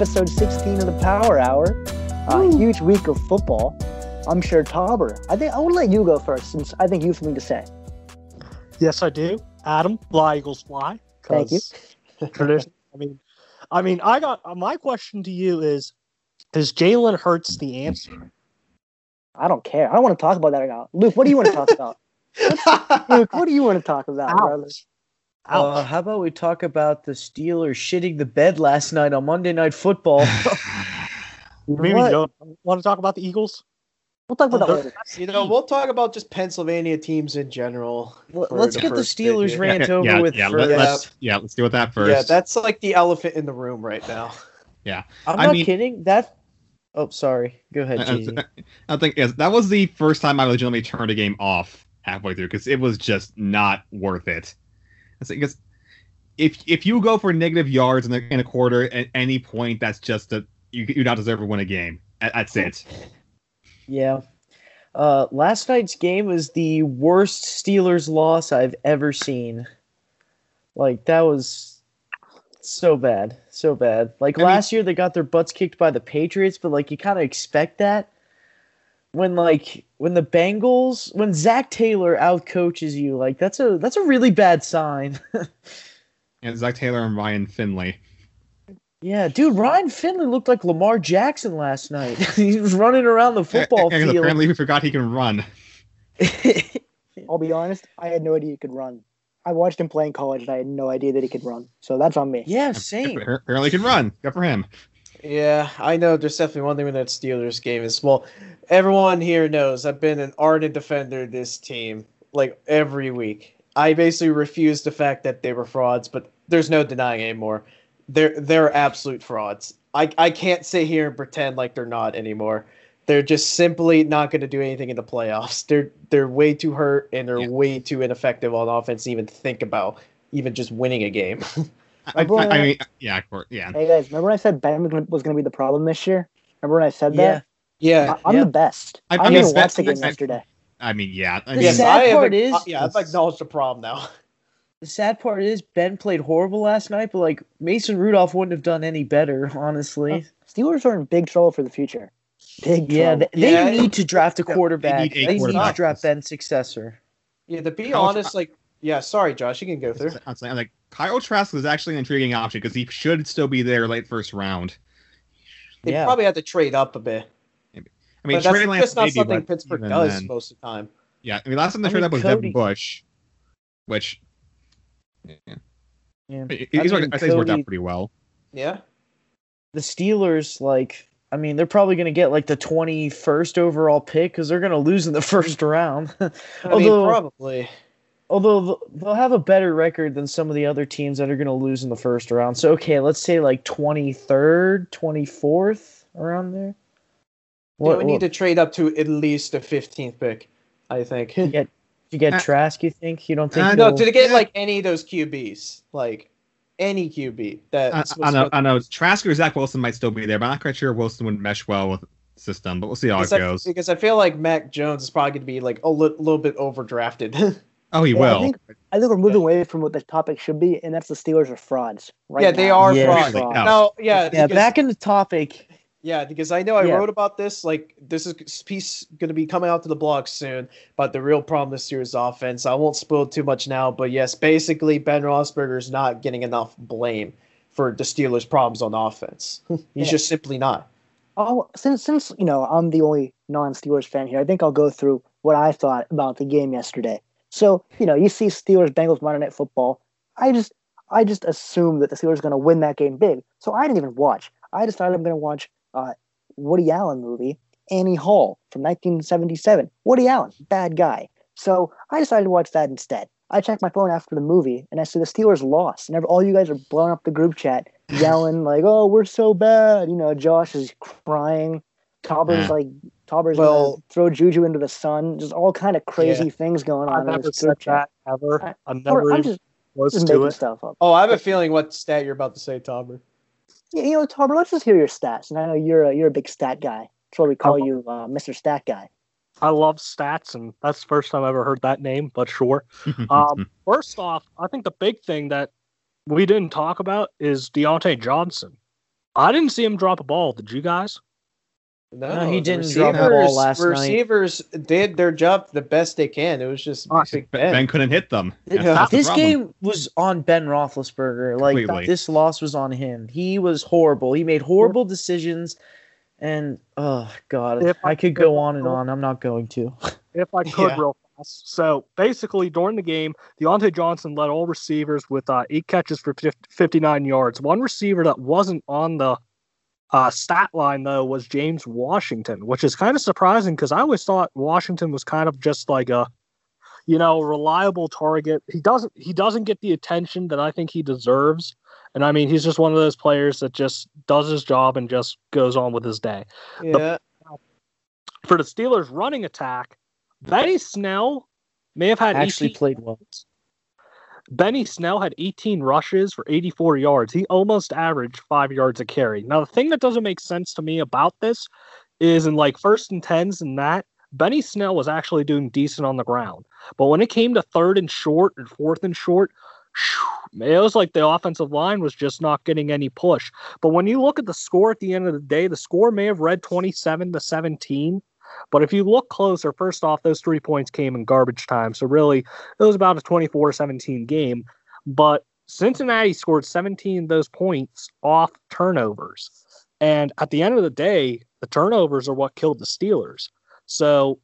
episode 16 of the Power Hour. A huge week of football. I'm sure Tauber. I think I want to let you go first, since I think you have something to say. Yes, I do. Adam, fly Eagles fly. Thank you. Tradition. I mean, I mean, I got uh, my question to you is: Is Jalen Hurts the answer? I don't care. I don't want to talk about that right now. Luke, what do you want to talk about? Luke, what do you want to talk about? Brother? Ouch. Uh, how about we talk about the Steelers shitting the bed last night on Monday Night Football? Maybe what? don't want to talk about the Eagles. We'll talk about that They're- later. You know, we'll talk about just Pennsylvania teams in general. L- for Let's the get the Steelers here. rant yeah, over yeah, with yeah, first. let, us yeah, let's deal with that first. Yeah, that's like the elephant in the room right now. Yeah, I'm I not mean- kidding. That. Oh, sorry. Go ahead, I, I think yes, that was the first time I legitimately turned a game off halfway through because it was just not worth it. Because if if you go for negative yards in a, in a quarter at any point, that's just a you you not deserve to win a game. That's it. Yeah. Uh, last night's game was the worst Steelers loss I've ever seen. Like that was so bad, so bad. Like I mean- last year they got their butts kicked by the Patriots, but like you kind of expect that when like when the Bengals when Zac Taylor outcoaches you, like that's a that's a really bad sign. yeah, Zac Taylor and Ryan Finley. yeah, dude, Ryan Finley looked like Lamar Jackson last night. he was running around the football and field. apparently we forgot he can run. I'll be honest, I had no idea he could run. I watched him play in college and I had no idea that he could run. So that's on me. yeah, same. Apparently he can run. Good for him. Yeah, I know. There's definitely one thing with that Steelers game is well, everyone here knows I've been an ardent defender of this team like every week. I basically refuse the fact that they were frauds, but there's no denying anymore. They're they're absolute frauds. I I can't sit here and pretend like they're not anymore. They're just simply not going to do anything in the playoffs. They're they're way too hurt and they're Yeah. way too ineffective on offense to even think about even just winning a game. I, I, Everyone- I mean, yeah, yeah. Hey guys, remember when I said Ben was gonna- was going to be the problem this year? Remember when I said Yeah. that? Yeah, I, am yeah. the best. I- I, I mean, even watch the game I- yesterday. I mean, yeah. I The mean, Yes, sad I part is- uh, yeah, I've acknowledged the problem now. The sad part is Ben played horrible last night, but like Mason Rudolph wouldn't have done any better, honestly. Steelers are in big trouble for the future. Big Yeah, trouble. they, they Yeah. need to draft a quarterback. a They need, to draft Ben's successor. Yeah, to be Kyle honest, like, yeah, sorry, Josh, you can go through. I'm saying, like Kyle Trask is actually an intriguing option because he should still be there late first round. They Yeah. probably have to trade up a bit. I mean, but that's Lance just not maybe, something Pittsburgh does then- most of the time. Yeah, I mean, last time they I traded up was Cody- Devin Bush, which yeah, Yeah. he- I he's worked, mean, I think he's worked out pretty well. Yeah, The Steelers, like, I mean, they're probably going to get like the 21st overall pick because they're going to lose in the first round. I Although- mean, probably. Although they'll have a better record than some of the other teams that are going to lose in the first round. So, okay, let's say like 23rd, 24th, around there. Yeah, we need to trade up to at least a 15th pick, I think. get you get Uh, Trask. You think you don't think? uh, no, he'll- to get like any of those QBs, like any QB that. I, I know, I know. Trask or Zach Wilson might still be there, but I'm not quite sure Wilson would mesh well with the system. But we'll see how it because I, goes. because I feel like Mac Jones is probably going to be like a li- little bit overdrafted. Oh, he Yeah, will. I think, I think we're moving away from what the topic should be, and that's the Steelers are frauds. Right yeah, they now. are Yeah. frauds. No. No, yeah, yeah, because- back in the topic. Yeah, because I know I Yeah. wrote about this. Like, this is piece going to be coming out to the blog soon. But the real problem this year's offense. I won't spoil too much now, but yes, basically Ben Roethlisberger is not getting enough blame for the Steelers' problems on offense. He's Yeah. just simply not. Oh, since since you know I'm the only non-Steelers fan here, I think I'll go through what I thought about the game yesterday. So you know, you see Steelers Bengals Monday Night Football. I just I just assumed that the Steelers are going to win that game big, so I didn't even watch. I decided I'm going to watch uh, Woody Allen movie Annie Hall from 1977. Woody Allen, bad guy. So I decided to watch that instead. I checked my phone after the movie and I see the Steelers lost. And all you guys are blowing up the group chat, yelling like, "Oh, we're so bad!" You know, Josh is crying. Tauber's Yeah. like, Tauber's Well- gonna throw Juju into the sun. Just all kind of crazy Yeah. things going I've on in never this group chat. that ever. I- I've Or never I'm just, close just to making it. stuff up. Oh, I have a feeling what stat you're about to say, Tauber. Yeah, you know, Tauber, let's just hear your stats. And I know you're a, you're a big stat guy. That's why we call Oh. you uh, Mr. Stat Guy. I love stats, and that's the first time I ever heard that name, but sure. Um, first off, I think the big thing that we didn't talk about is Diontae Johnson. I didn't see him drop a ball. Did you guys? No, No, he didn't drop the ball receivers- night. Receivers did their job the best they can. It was just Ben. Ben. couldn't hit them. That's, Yeah. that's the this game was on Ben Roethlisberger. Like Completely. this loss was on him. He was horrible. He made horrible decisions, and oh god, If I I could could- go on and on. I'm not going to. if I could Yeah. real fast. So basically, during the game, Diontae Johnson led all receivers with uh, eight catches for 50, 59 yards. One receiver that wasn't on the uh, stat line though was James Washington, which is kind of surprising because I always thought Washington was kind of just like a, you know, reliable target. He doesn't he doesn't get the attention that I think he deserves. And I mean, he's just one of those players that just does his job and just goes on with his day Yeah, for the Steelers running attack, Benny Snell may have had Actually 18 played well. Benny Snell had 18 rushes for 84 yards. He almost averaged five yards a carry. Now, the thing that doesn't make sense to me about this is in like first and tens and that, Benny Snell was actually doing decent on the ground. But when it came to third and short and fourth and short, it was like the offensive line was just not getting any push. But when you look at the score at the end of the day, the score may have read 27 to 17. But if you look closer, first off, those three points came in garbage time. So really, it was about a 24 17 game. But Cincinnati scored 17 of those points off turnovers. And at the end of the day, the turnovers are what killed the Steelers. So,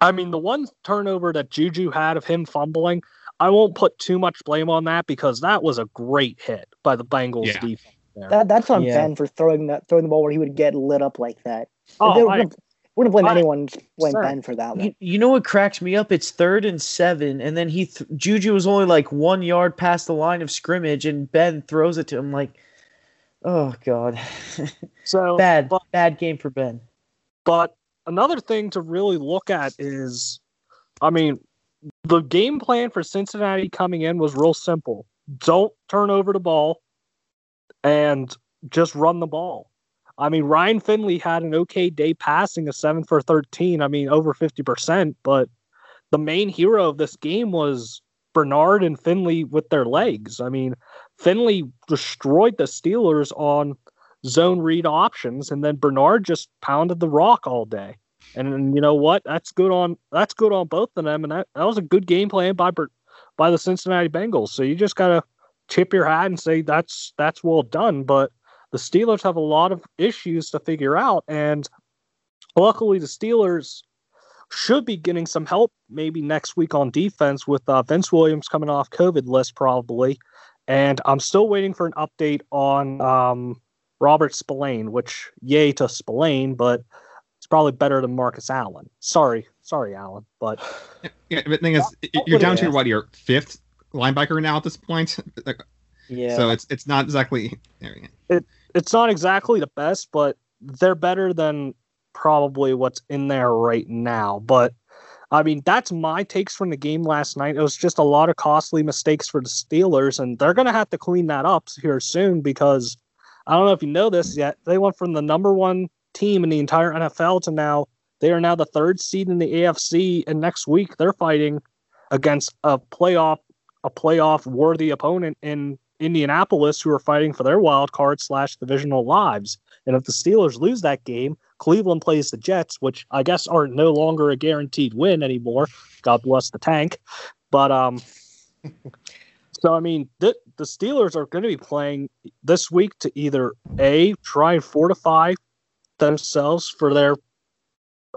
I mean, the one turnover that Juju had of him fumbling, I won't put too much blame on that because that was a great hit by the Bengals Yeah. defense. There. That that's on Yeah. Ben for throwing that throwing the ball where he would get lit up like that. Oh, They I- wouldn't, wouldn't blame I- anyone, blame Sure. Ben for that one. You, you know what cracks me up? It's third and seven, and then he th- Juju was only like one yard past the line of scrimmage, and Ben throws it to him. Like, oh god, so bad, but- bad game for Ben. But another thing to really look at is, I mean, the game plan for Cincinnati coming in was real simple. Don't turn over the ball and just run the ball. I mean, Ryan Finley had an okay day passing a 7 for 13. I mean, over 50%, but the main hero of this game was Bernard and Finley with their legs. I mean, Finley destroyed the Steelers on zone read options, and then Bernard just pounded the rock all day. And, then, you know what? That's good on that's good on both of them, and that, that was a good game plan by by the Cincinnati Bengals. So you just gotta tip your hat and say that's that's well done. But the Steelers have a lot of issues to figure out, and luckily the Steelers should be getting some help maybe next week on defense with uh, Vince Williams coming off COVID list probably. And I'm still waiting for an update on um, Robert Spillane, which yay to Spillane, but it's probably better than Marcus Allen. Sorry, sorry, Allen, but Yeah, the thing is, That you're down to yeah. what your fifth linebacker now at this point. Yeah, So it's it's not exactly. there we go. It's not exactly the best, but they're better than probably what's in there right now. But I mean, that's my takes from the game last night. It was just a lot of costly mistakes for the Steelers, and they're going to have to clean that up here soon because I don't know if you know this yet. They went from the number one team in the entire NFL to now they are now the third seed in the AFC, and next week they're fighting against a playoff a playoff worthy opponent in Indianapolis who are fighting for their wild card slash divisional lives. And if the Steelers lose that game, Cleveland plays the Jets, which I guess are no longer a guaranteed win anymore. God bless the tank. But um, so I mean, th- the Steelers are going to be playing this week to either a try and fortify themselves for their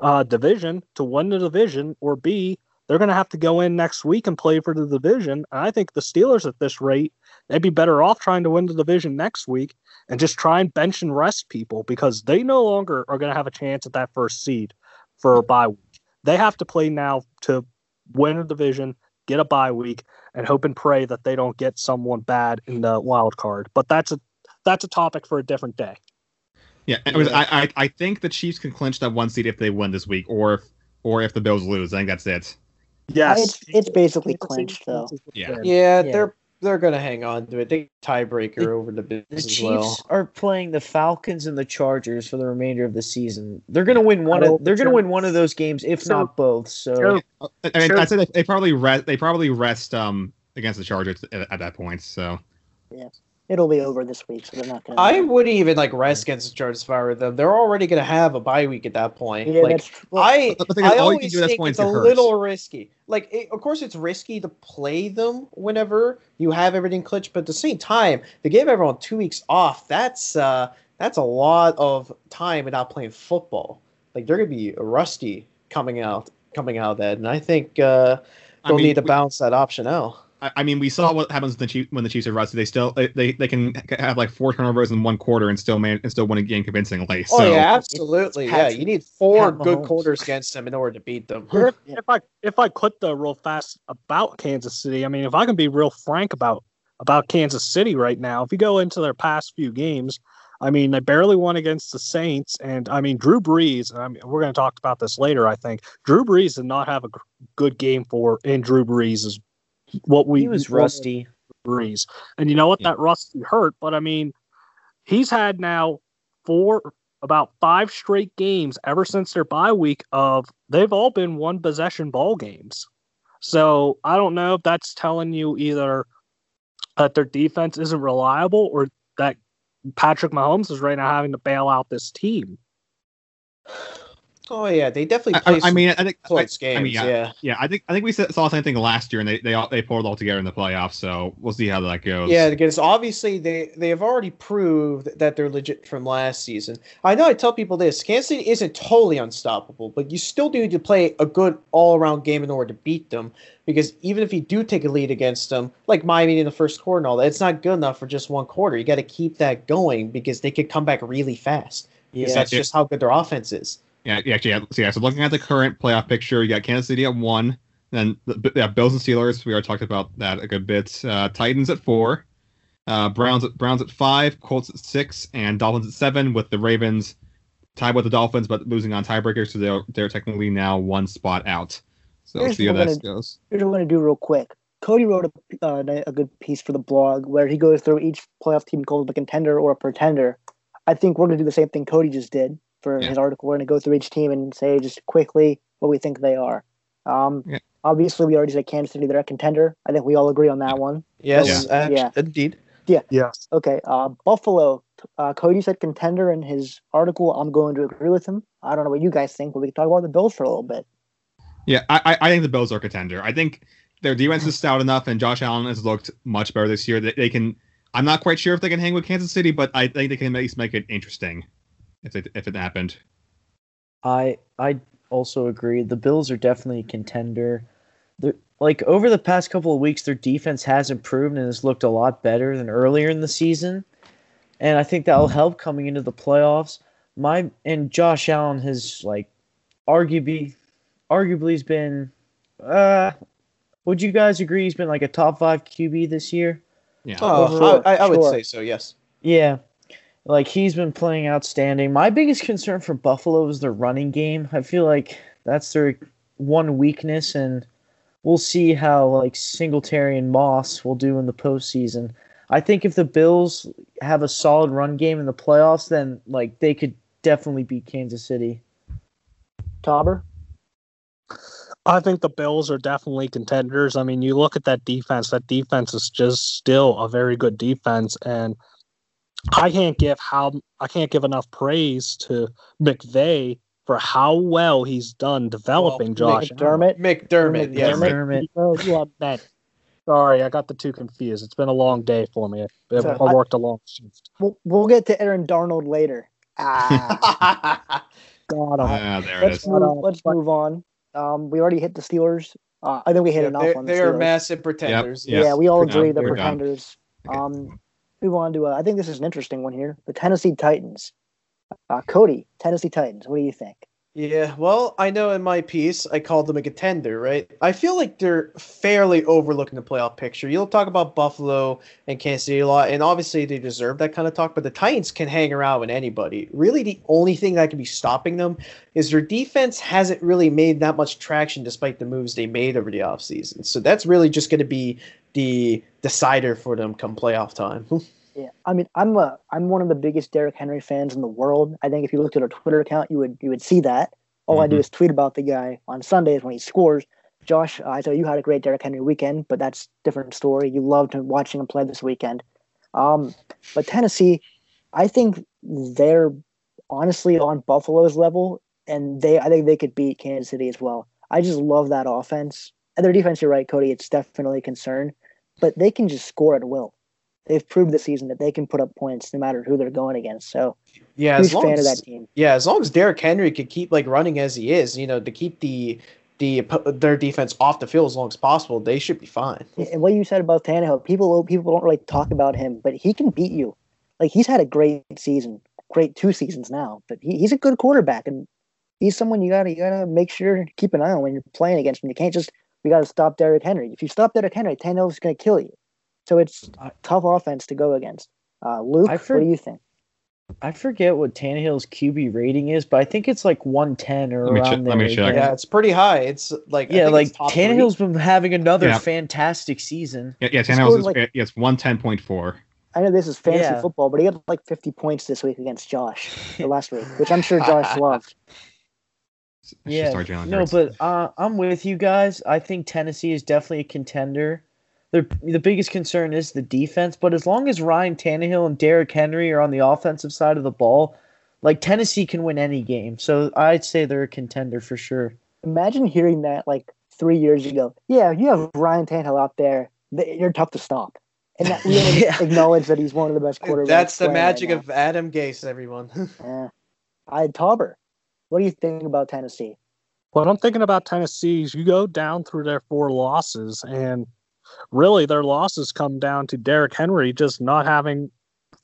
uh, division to win the division, or b they're going to have to go in next week and play for the division. And I think the Steelers at this rate, they'd be better off trying to win the division next week and just try and bench and rest people because they no longer are going to have a chance at that first seed for a bye week. They have to play now to win a division, get a bye week, and hope and pray that they don't get someone bad in the wild card. But that's a that's a topic for a different day. Yeah, I, I I think the Chiefs can clinch that one seed if they win this week, or if or if the Bills lose. I think that's it. Yes, it's it's basically clinched though. Yeah. Yeah, Yeah. they're they're gonna hang on to it. They tiebreaker The- over the Bills the as Chiefs well. are playing the Falcons and the Chargers for the remainder of the season. They're gonna win one. Of, they're gonna win one of those games, if So- not both. So Sure. I mean, Sure. I'd say they, they probably rest. They probably rest um against the Chargers at, at that point. So it'll be over this week, so they're not going to. I wouldn't even like rest against the Chargers if I were them. They're already going to have a bye week at that point. Yeah, like, that's true. Well, I, The thing is, I all you can always do at this think point it's a get hurt. little risky. Like, it, of course, it's risky to play them whenever you have everything clinched, but at the same time, they gave everyone two weeks off. That's uh, that's a lot of time without playing football. Like, they're gonna be rusty coming out coming out of that, and I think uh, they'll mean, need to we- balance that option out. I, I mean, we saw what happens when the Chiefs, when the Chiefs are rusty. They still they, they, they can have like four turnovers in one quarter and still man and still win a game convincingly. So oh yeah, absolutely. Yeah, you need four Pat good Mahomes. quarters against them in order to beat them. If, if I if I could though real fast about Kansas City, I mean if I can be real frank about about Kansas City right now, if you go into their past few games, I mean they barely won against the Saints, and I mean Drew Brees. I mean we're going to talk about this later. I think Drew Brees did not have a good game for in Drew Brees is what we He was rusty. Brees, and you know what Yeah. that rusty hurt, but I mean he's had now four about five straight games ever since their bye week of they've all been one possession ball games. So I don't know if that's telling you either that their defense isn't reliable or that Patrick Mahomes is right now having to bail out this team. Oh yeah, they definitely I, play I, I mean, I think I, close games. I mean, yeah, yeah. yeah, I think I think we saw saw the same thing last year, and they they all, they pulled all together in the playoffs. So we'll see how that goes. Yeah, because obviously they they have already proved that they're legit from last season. I know I tell people this: Kansas City isn't totally unstoppable, but you still do need to play a good all around game in order to beat them. Because even if you do take a lead against them, like Miami in the first quarter and all that, it's not good enough for just one quarter. You got to keep that going because they could come back really fast. Yeah. that's Yeah. just how good their offense is. Yeah, yeah, actually, yeah. So, yeah, so looking at the current playoff picture, you got Kansas City at one, then the, yeah, Bills and Steelers. We already talked about that a good bit. Uh, Titans at four, uh, Browns at Browns at five, Colts at six, and Dolphins at seven. With the Ravens tied with the Dolphins, but losing on tiebreakers, so they're they're technically now one spot out. So we'll Here's see how that goes. Here's what I'm going to do real quick. Cody wrote a, uh, a good piece for the blog where he goes through each playoff team called a contender or a pretender. I think we're going to do the same thing Cody just did for Yeah. his article. We're going to go through each team and say just quickly what we think they are. Um, Yeah. Obviously, we already said Kansas City, they're a contender. I think we all agree on that one. Yes, Yeah. act- Yeah. indeed. Yeah. Yes. Okay, uh, Buffalo. Uh, Cody said contender in his article. I'm going to agree with him. I don't know what you guys think, but we can talk about the Bills for a little bit. Yeah, I, I I think the Bills are a contender. I think their defense is stout enough, and Josh Allen has looked much better this year. That they can. I'm not quite sure if they can hang with Kansas City, but I think they can at least make it interesting if it if it happened. I I also agree. The Bills are definitely a contender. They're, like over the past couple of weeks, their defense has improved and has looked a lot better than earlier in the season, and I think that will help coming into the playoffs. My and Josh Allen has like arguably arguably has been. Uh, would you guys agree he's been like a top five QB this year? Yeah. Oh, Sure, I, I would sure. say so. Yes. Yeah. Like he's been playing outstanding. My biggest concern for Buffalo is their running game. I feel like that's their one weakness and we'll see how like Singletary and Moss will do in the postseason. I think if the Bills have a solid run game in the playoffs, then like they could definitely beat Kansas City. Tauber? I think the Bills are definitely contenders. I mean, you look at that defense, that defense is just still a very good defense and I can't give how I can't give enough praise to McVeigh for how well he's done developing Well, Josh. McDermott? McDermott. Yes. McDermott. Allen. Oh, you are. Sorry, I got the two confused. It's been a long day for me. I, So, I I- worked a long shift. We'll, we'll get to Aaron Darnold later. Ah, God, I'm Ah, there it let's is. move, let's move on. Um, we already hit the Steelers. Uh, I think we hit Yeah, enough they, on the they are Steelers. massive pretenders. Yes. Yeah, we all agree they're pretenders. Okay. Um, move on to. Uh, I think this is an interesting one here. The Tennessee Titans. Uh, Cody, Tennessee Titans. What do you think? Yeah, well, I know in my piece I called them a contender, right? I feel like they're fairly overlooking the playoff picture. You'll talk about Buffalo and Kansas City a lot, and obviously they deserve that kind of talk, but the Titans can hang around with anybody. Really, the only thing that can be stopping them is their defense hasn't really made that much traction despite the moves they made over the offseason. So that's really just going to be the decider for them come playoff time. Yeah, I mean, I'm a I'm one of the biggest Derrick Henry fans in the world. I think if you looked at our Twitter account, you would you would see that. All I do Mhm. is tweet about the guy on Sundays when he scores. Josh, I know you had a great Derrick Henry weekend, but that's a different story. You loved watching him play this weekend. Um, but Tennessee, I think they're honestly on Buffalo's level, and they I think they could beat Kansas City as well. I just love that offense. And their defense, you're right, Cody. It's definitely a concern, but they can just score at will. They've proved this season that they can put up points no matter who they're going against. So, Yeah, huge as long fan as, of that team. Yeah, as long as Derrick Henry could keep like running as he is, you know, to keep the the their defense off the field as long as possible, they should be fine. And what you said about Tannehill, people people don't really talk about him, but he can beat you. Like he's had a great season, great two seasons now. But he, he's a good quarterback, and he's someone you gotta you gotta make sure to keep an eye on when you're playing against him. You can't just we gotta stop Derrick Henry. If you stop Derrick Henry, Tannehill's gonna kill you. So it's I- tough offense to go against. Uh, Luke, I what do you think? I forget what Tannehill's QB rating is, but I think it's like 110 or Let around check- there. let me check. Yeah, it's pretty high. It's like I Yeah, think like it's top three. Tannehill's been having another Yeah. fantastic season. Yeah, yeah, He Tannehill's scored, is, like- yes, one ten point four. I know this is fantasy Yeah. football, but he had like 50 points this week against Josh or last week, which I'm sure Josh loved. Yeah, Start Jalen no, Hurts. but uh, I'm with you guys. I think Tennessee is definitely a contender. The the biggest concern is the defense, but as long as Ryan Tannehill and Derrick Henry are on the offensive side of the ball, like Tennessee can win any game. So I'd say they're a contender for sure. Imagine hearing that like three years ago. Yeah, you have Ryan Tannehill out there. th- You're tough to stop. And that we Yeah. acknowledge that he's one of the best quarterbacks. That's the playing right magic of Adam Gase, everyone. Yeah. I had Tauber. What do you think about Tennessee? What I'm thinking about Tennessee is you go down through their four losses, and really their losses come down to Derrick Henry just not having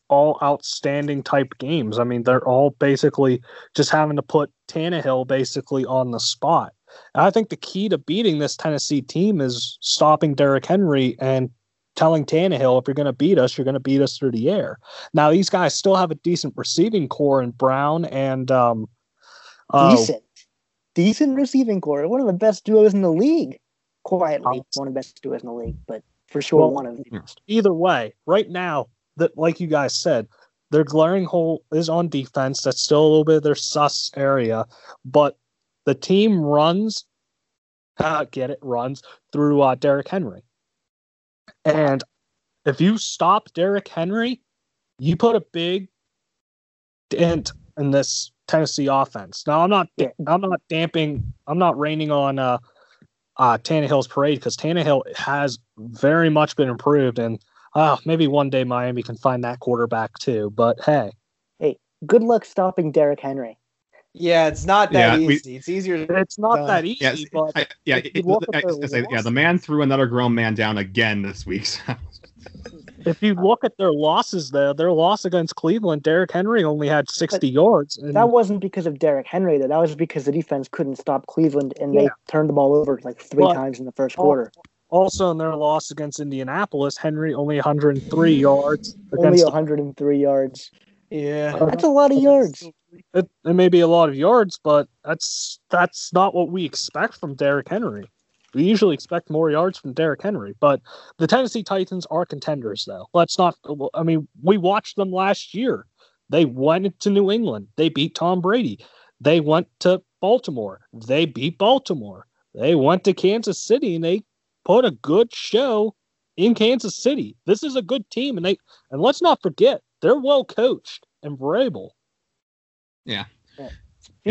all outstanding type games. I mean, they're all basically just having to put Tannehill basically on the spot. And I think the key to beating this Tennessee team is stopping Derrick Henry and telling Tannehill, if you're going to beat us, you're going to beat us through the air. Now, these guys still have a decent receiving corps in Brown and um, Decent. Decent receiving corps. One of the best duos in the league. Quietly, one of the best duos in the league, but for sure Well, one of the best. either way, right now, that like you guys said, their glaring hole is on defense. That's still a little bit of their sus area, but the team runs, uh, get it, runs through uh, Derrick Henry. And if you stop Derrick Henry, you put a big dent in this Tennessee offense. Now, I'm not, I'm not damping, I'm not raining on uh, uh, Tannehill's parade because Tannehill has very much been improved, and uh, maybe one day Miami can find that quarterback too. But hey, hey, Good luck stopping Derrick Henry. yeah, it's not that Yeah, we- easy. It's easier. It's not Uh, that easy. Yes, but I, yeah, if you it- I- I say, yeah. The man threw another grown man down again this week. so- if you uh, look at their losses, there, their loss against Cleveland, Derrick Henry only had 60 yards. And That wasn't because of Derrick Henry, though. That was because the defense couldn't stop Cleveland, and they Yeah. turned the ball over like three Well, times in the first quarter. also in their loss against Indianapolis, Henry only 103 mm-hmm. yards. Only Against 103 yards. yeah. That's a lot of yards. it, it may be a lot of yards, but that's that's not what we expect from Derrick Henry. We usually expect more yards from Derrick Henry, but the Tennessee Titans are contenders, though. Let's not. I mean, we watched them last year. They went to New England. They beat Tom Brady. They went to Baltimore. They beat Baltimore. They went to Kansas City and they put a good show in Kansas City. This is a good team, and they and let's not forget they're well coached and Vrabel.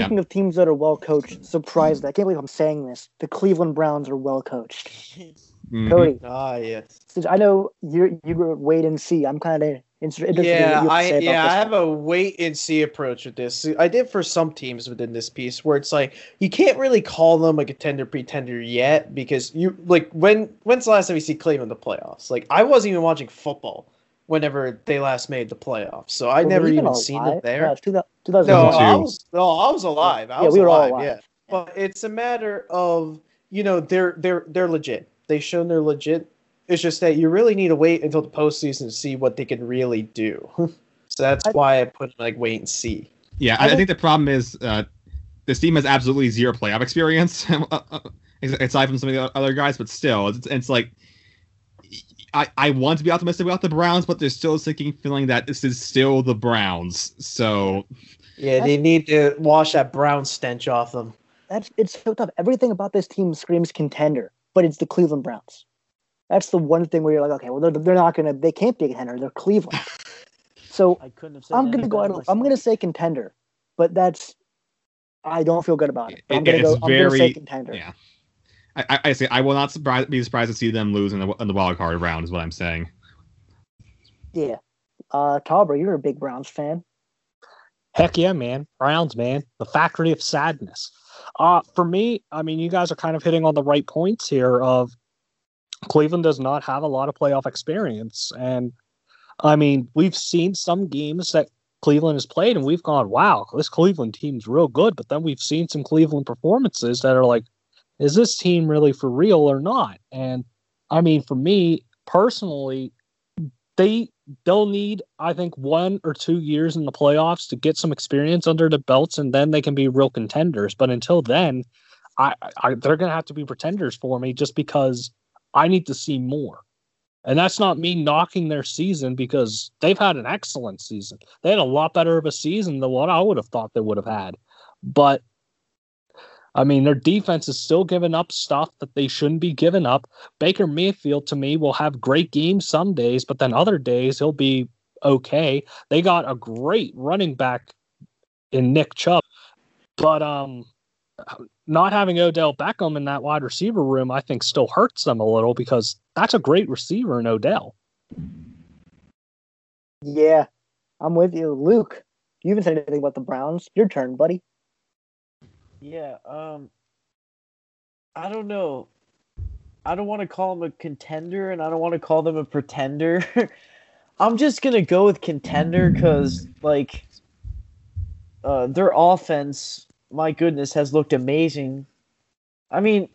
Speaking of teams that are well coached, surprised. I can't believe I'm saying this. The Cleveland Browns are well coached. Mhm. Cody, Ah, yes. since I know you you were wait and see. I'm kind of interested in Yeah, what you have I say yeah, this I one. have a wait and see approach with this. I did for some teams within this piece where it's like you can't really call them like a contender pretender yet because you like when when's the last time you see Cleveland in the playoffs? Like I wasn't even watching football whenever they last made the playoffs, so I Were never we even alive? seen Yeah, it there. it's 2000 No, I was no, I was alive. I Yeah, was we were all alive, alive. Yeah, but it's a matter of you know they're they're they're legit. They've shown they're legit. It's just that you really need to wait until the postseason to see what they can really do. so that's I- why I put like wait and see. Yeah, I I, I think- think the problem is uh, this team has absolutely zero playoff experience, uh, uh, uh, aside from some of the other guys. But still, it's, it's like I, I want to be optimistic about the Browns, but there's still a sinking feeling that this is still the Browns. So Yeah, they need to wash that brown stench off them. That's it's so tough. Everything about this team screams contender, but it's the Cleveland Browns. That's the one thing where you're like, okay, well, they're, they're not gonna, they can't be a contender. They're Cleveland. So I couldn't have said. I'm gonna go. better Out, I'm gonna say contender, but that's I don't feel good about it. But I'm gonna it's go. I'm gonna say very- contender. Yeah. I, I, I say I will not surprise, be surprised to see them lose in the in the wild card round. Is what I'm saying. Yeah. Uh, Tauber, you're a big Browns fan. Heck yeah, man. Browns, man. The factory of sadness. Uh, for me, I mean, you guys are kind of hitting on the right points here of Cleveland does not have a lot of playoff experience. And I mean, we've seen some games that Cleveland has played and we've gone, wow, this Cleveland team's real good. But then we've seen some Cleveland performances that are like, is this team really for real or not? And I mean, for me personally, they they'll need, I think, one or two years in the playoffs to get some experience under the belts, and then they can be real contenders. But until then, I, I they're going to have to be pretenders for me, just because I need to see more. And that's not me knocking their season because they've had an excellent season. They had a lot better of a season than what I would have thought they would have had. But I mean, their defense is still giving up stuff that they shouldn't be giving up. Baker Mayfield to me will have great games some days, but then other days he'll be okay. They got a great running back in Nick Chubb, but um, not having Odell Beckham in that wide receiver room, I think, still hurts them a little because that's a great receiver in Odell. Yeah, I'm with you, Luke. You haven't said anything about the Browns. Your turn, buddy. Yeah, um I don't know. I don't want to call them a contender and I don't want to call them a pretender. I'm just going to go with contender cuz like uh their offense, my goodness, has looked amazing. I mean,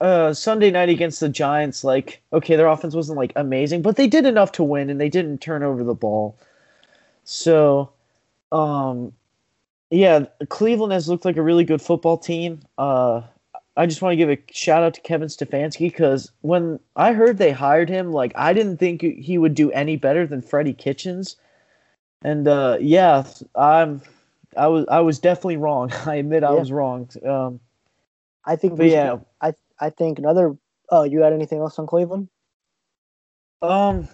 uh Sunday night against the Giants like okay, their offense wasn't like amazing, but they did enough to win and they didn't turn over the ball. So, um yeah, Cleveland has looked like a really good football team. Uh, I just want to give a shout out to Kevin Stefanski because when I heard they hired him, like I didn't think he would do any better than Freddie Kitchens. And uh, yeah, I'm, I was, I was definitely wrong. I admit I Yeah. was wrong. Um, I think. but yeah, should- I I think another. Oh, you got anything else on Cleveland? um,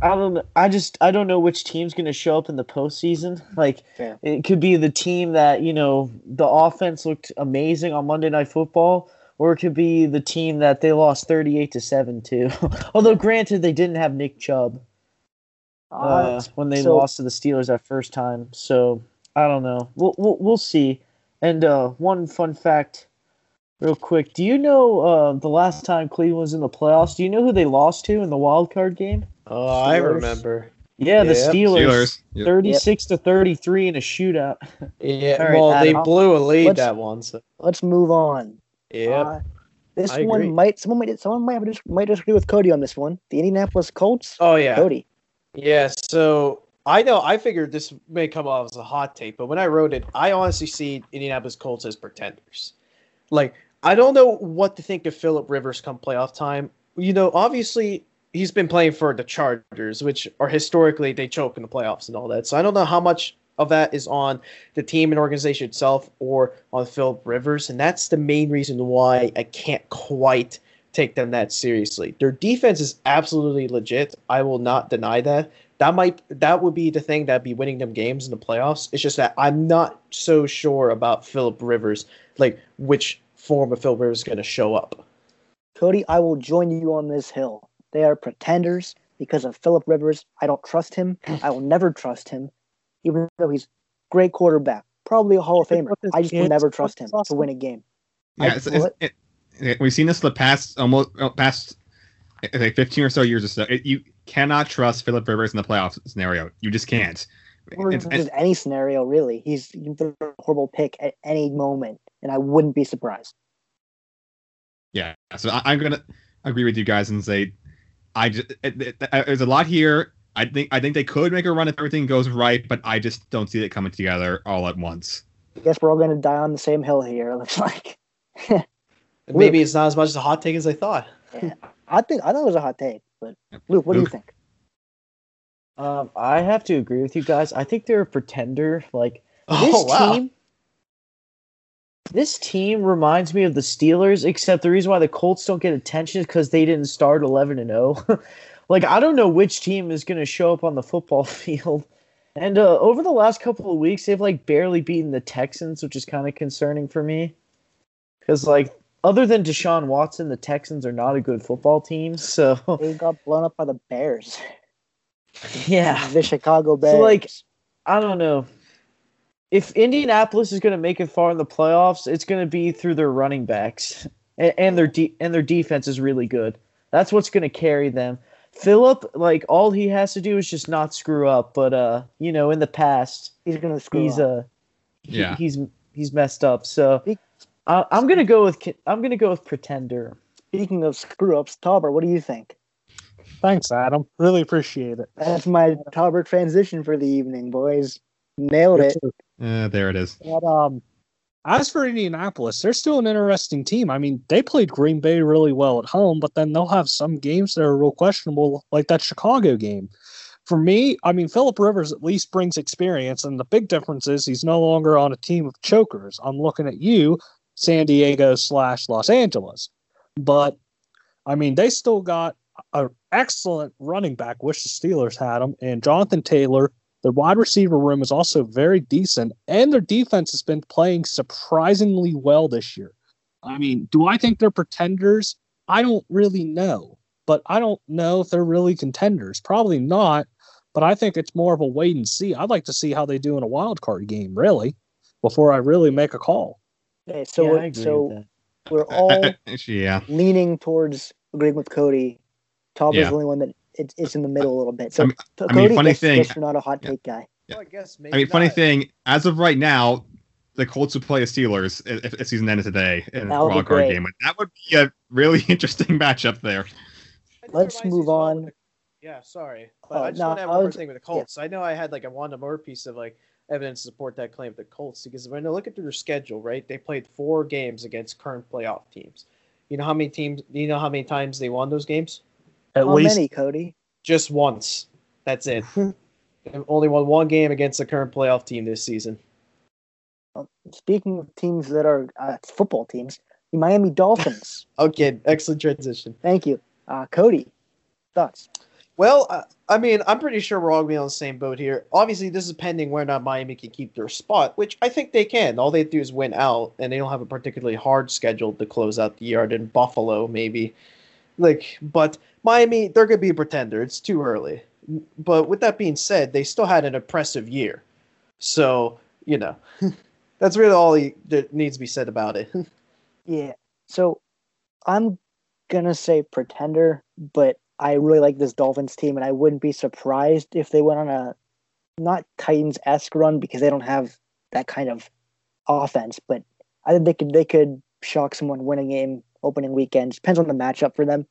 I don't. I just I don't know which team's going to show up in the postseason. Like Fair. it could be the team that you know the offense looked amazing on Monday Night Football, or it could be the team that they lost thirty-eight to seven to. Although granted, they didn't have Nick Chubb uh, when they so- lost to the Steelers that first time. So I don't know. We'll we'll, we'll see. And uh, one fun fact, real quick: Do you know uh, the last time Cleveland was in the playoffs? Do you know who they lost to in the wild card game? Oh, I remember. Yeah, the Yep. Steelers. Steelers. Yep. 36 to 33 in a shootout. Yeah, All right, well, they blew a lead that one. So Let's move on. yeah, Uh, this I one agree. might someone might someone might have might disagree with Cody on this one. The Indianapolis Colts. oh yeah, Cody. yeah. So I know I figured this may come off as a hot take, but when I wrote it, I honestly see Indianapolis Colts as pretenders. Like I don't know what to think of Philip Rivers come playoff time. You know, obviously he's been playing for the Chargers, which are historically they choke in the playoffs and all that. So I don't know how much of that is on the team and organization itself or on Philip Rivers, and that's the main reason why I can't quite take them that seriously. Their defense is absolutely legit. I will not deny that. That might that would be the thing that'd be winning them games in the playoffs. It's just that I'm not so sure about Philip Rivers, like which form of Philip Rivers is going to show up. Cody, I will join you on this hill. They are pretenders because of Philip Rivers. I don't trust him. I will never trust him, even though he's great quarterback, probably a Hall of Famer. I just will never trust him to win a game. Yeah, I- it's, it's, it, it- we've seen this the past almost uh, past uh, like 15 or so years or so. It, you cannot trust Philip Rivers in the playoff scenario. You just can't. Or It's- just any scenario, really. He's he can throw a horrible pick at any moment, and I wouldn't be surprised. Yeah, so I, I'm gonna agree with you guys and say, I just it, it, uh, there's a lot here. I think I think they could make a run if everything goes right, but I just don't see it coming together all at once. I guess we're all going to die on the same hill here. It looks like. Maybe it's not as much as a hot take as I thought. I think I thought it was a hot take, but Luke, what do you think? Um, I have to agree with you guys. I think they're a pretender. Like Oh this wow! team, this team reminds me of the Steelers, except the reason why the Colts don't get attention is because they didn't start 11 and 0. like, I don't know which team is going to show up on the football field. And uh, over the last couple of weeks, they've like barely beaten the Texans, which is kind of concerning for me. Because, like, other than Deshaun Watson, the Texans are not a good football team. So, They got blown up by the Bears, yeah. the Chicago Bears. So, like, I don't know. If Indianapolis is going to make it far in the playoffs, it's going to be through their running backs, and, and their de- and their defense is really good. That's what's going to carry them. Philip, like all he has to do is just not screw up. But uh, you know, in the past, he's gonna screw he's up. uh, he- Yeah. he's he's messed up. So He- I, I'm gonna go with I'm gonna go with Pretender. Speaking of screw ups, Tauber, what do you think? Thanks, Adam. Really appreciate it. That's my Tauber transition for the evening, boys. Nailed it. Uh, there it is. But um, as for Indianapolis, they're still an interesting team. I mean, they played Green Bay really well at home, but then they'll have some games that are real questionable, like that Chicago game. For me, I mean, Philip Rivers at least brings experience, and the big difference is he's no longer on a team of chokers. I'm looking at you, San Diego slash Los Angeles, but I mean, they still got an excellent running back. Wish the Steelers had him, and Jonathan Taylor. Their wide receiver room is also very decent, and their defense has been playing surprisingly well this year. I mean, do I think they're pretenders? I don't really know, but I don't know if they're really contenders. Probably not, but I think it's more of a wait and see. I'd like to see how they do in a wild card game, really, before I really make a call. Okay, so yeah, we're, so we're all yeah. leaning towards agreeing with Cody. Tauber's Yeah. the only one that it's, it's in the middle a little bit. So I mean- T- I mean, funny guess, thing- guess you're not a hot Yeah. take guy. Well, I guess maybe I mean, funny thing, as of right now, the Colts would play the Steelers if, if the season ended today in That a would be wild card great. game. That would be a really interesting matchup there. Let's move on. the- Yeah, sorry. But Oh, I just no, want to have I one more thing with the Colts. I know I had like a one more piece of like evidence to support that claim with the Colts because when I look at their schedule, right, they played four games against current playoff teams. You know how many teams? Do you know how many times they won those games? At How least many, Cody? Just once. That's it. They've only won one game against the current playoff team this season. Speaking of teams that are uh, football teams, the Miami Dolphins. Okay, excellent transition. Thank you, uh, Cody. Thoughts? Well, uh, I mean, I'm pretty sure we're all gonna be on the same boat here. Obviously, this is pending whether or not Miami can keep their spot, which I think they can. All they have to do is win out, and they don't have a particularly hard schedule to close out the year. In Buffalo, maybe. Like, but Miami, they're gonna be a pretender. It's too early. But with that being said, they still had an impressive year. So you know, that's really all he, that needs to be said about it. Yeah. So I'm gonna say pretender, but I really like this Dolphins team, and I wouldn't be surprised if they went on a not Titans esque run because they don't have that kind of offense. But I think they could they could shock someone, win a game opening weekend. Depends on the matchup for them.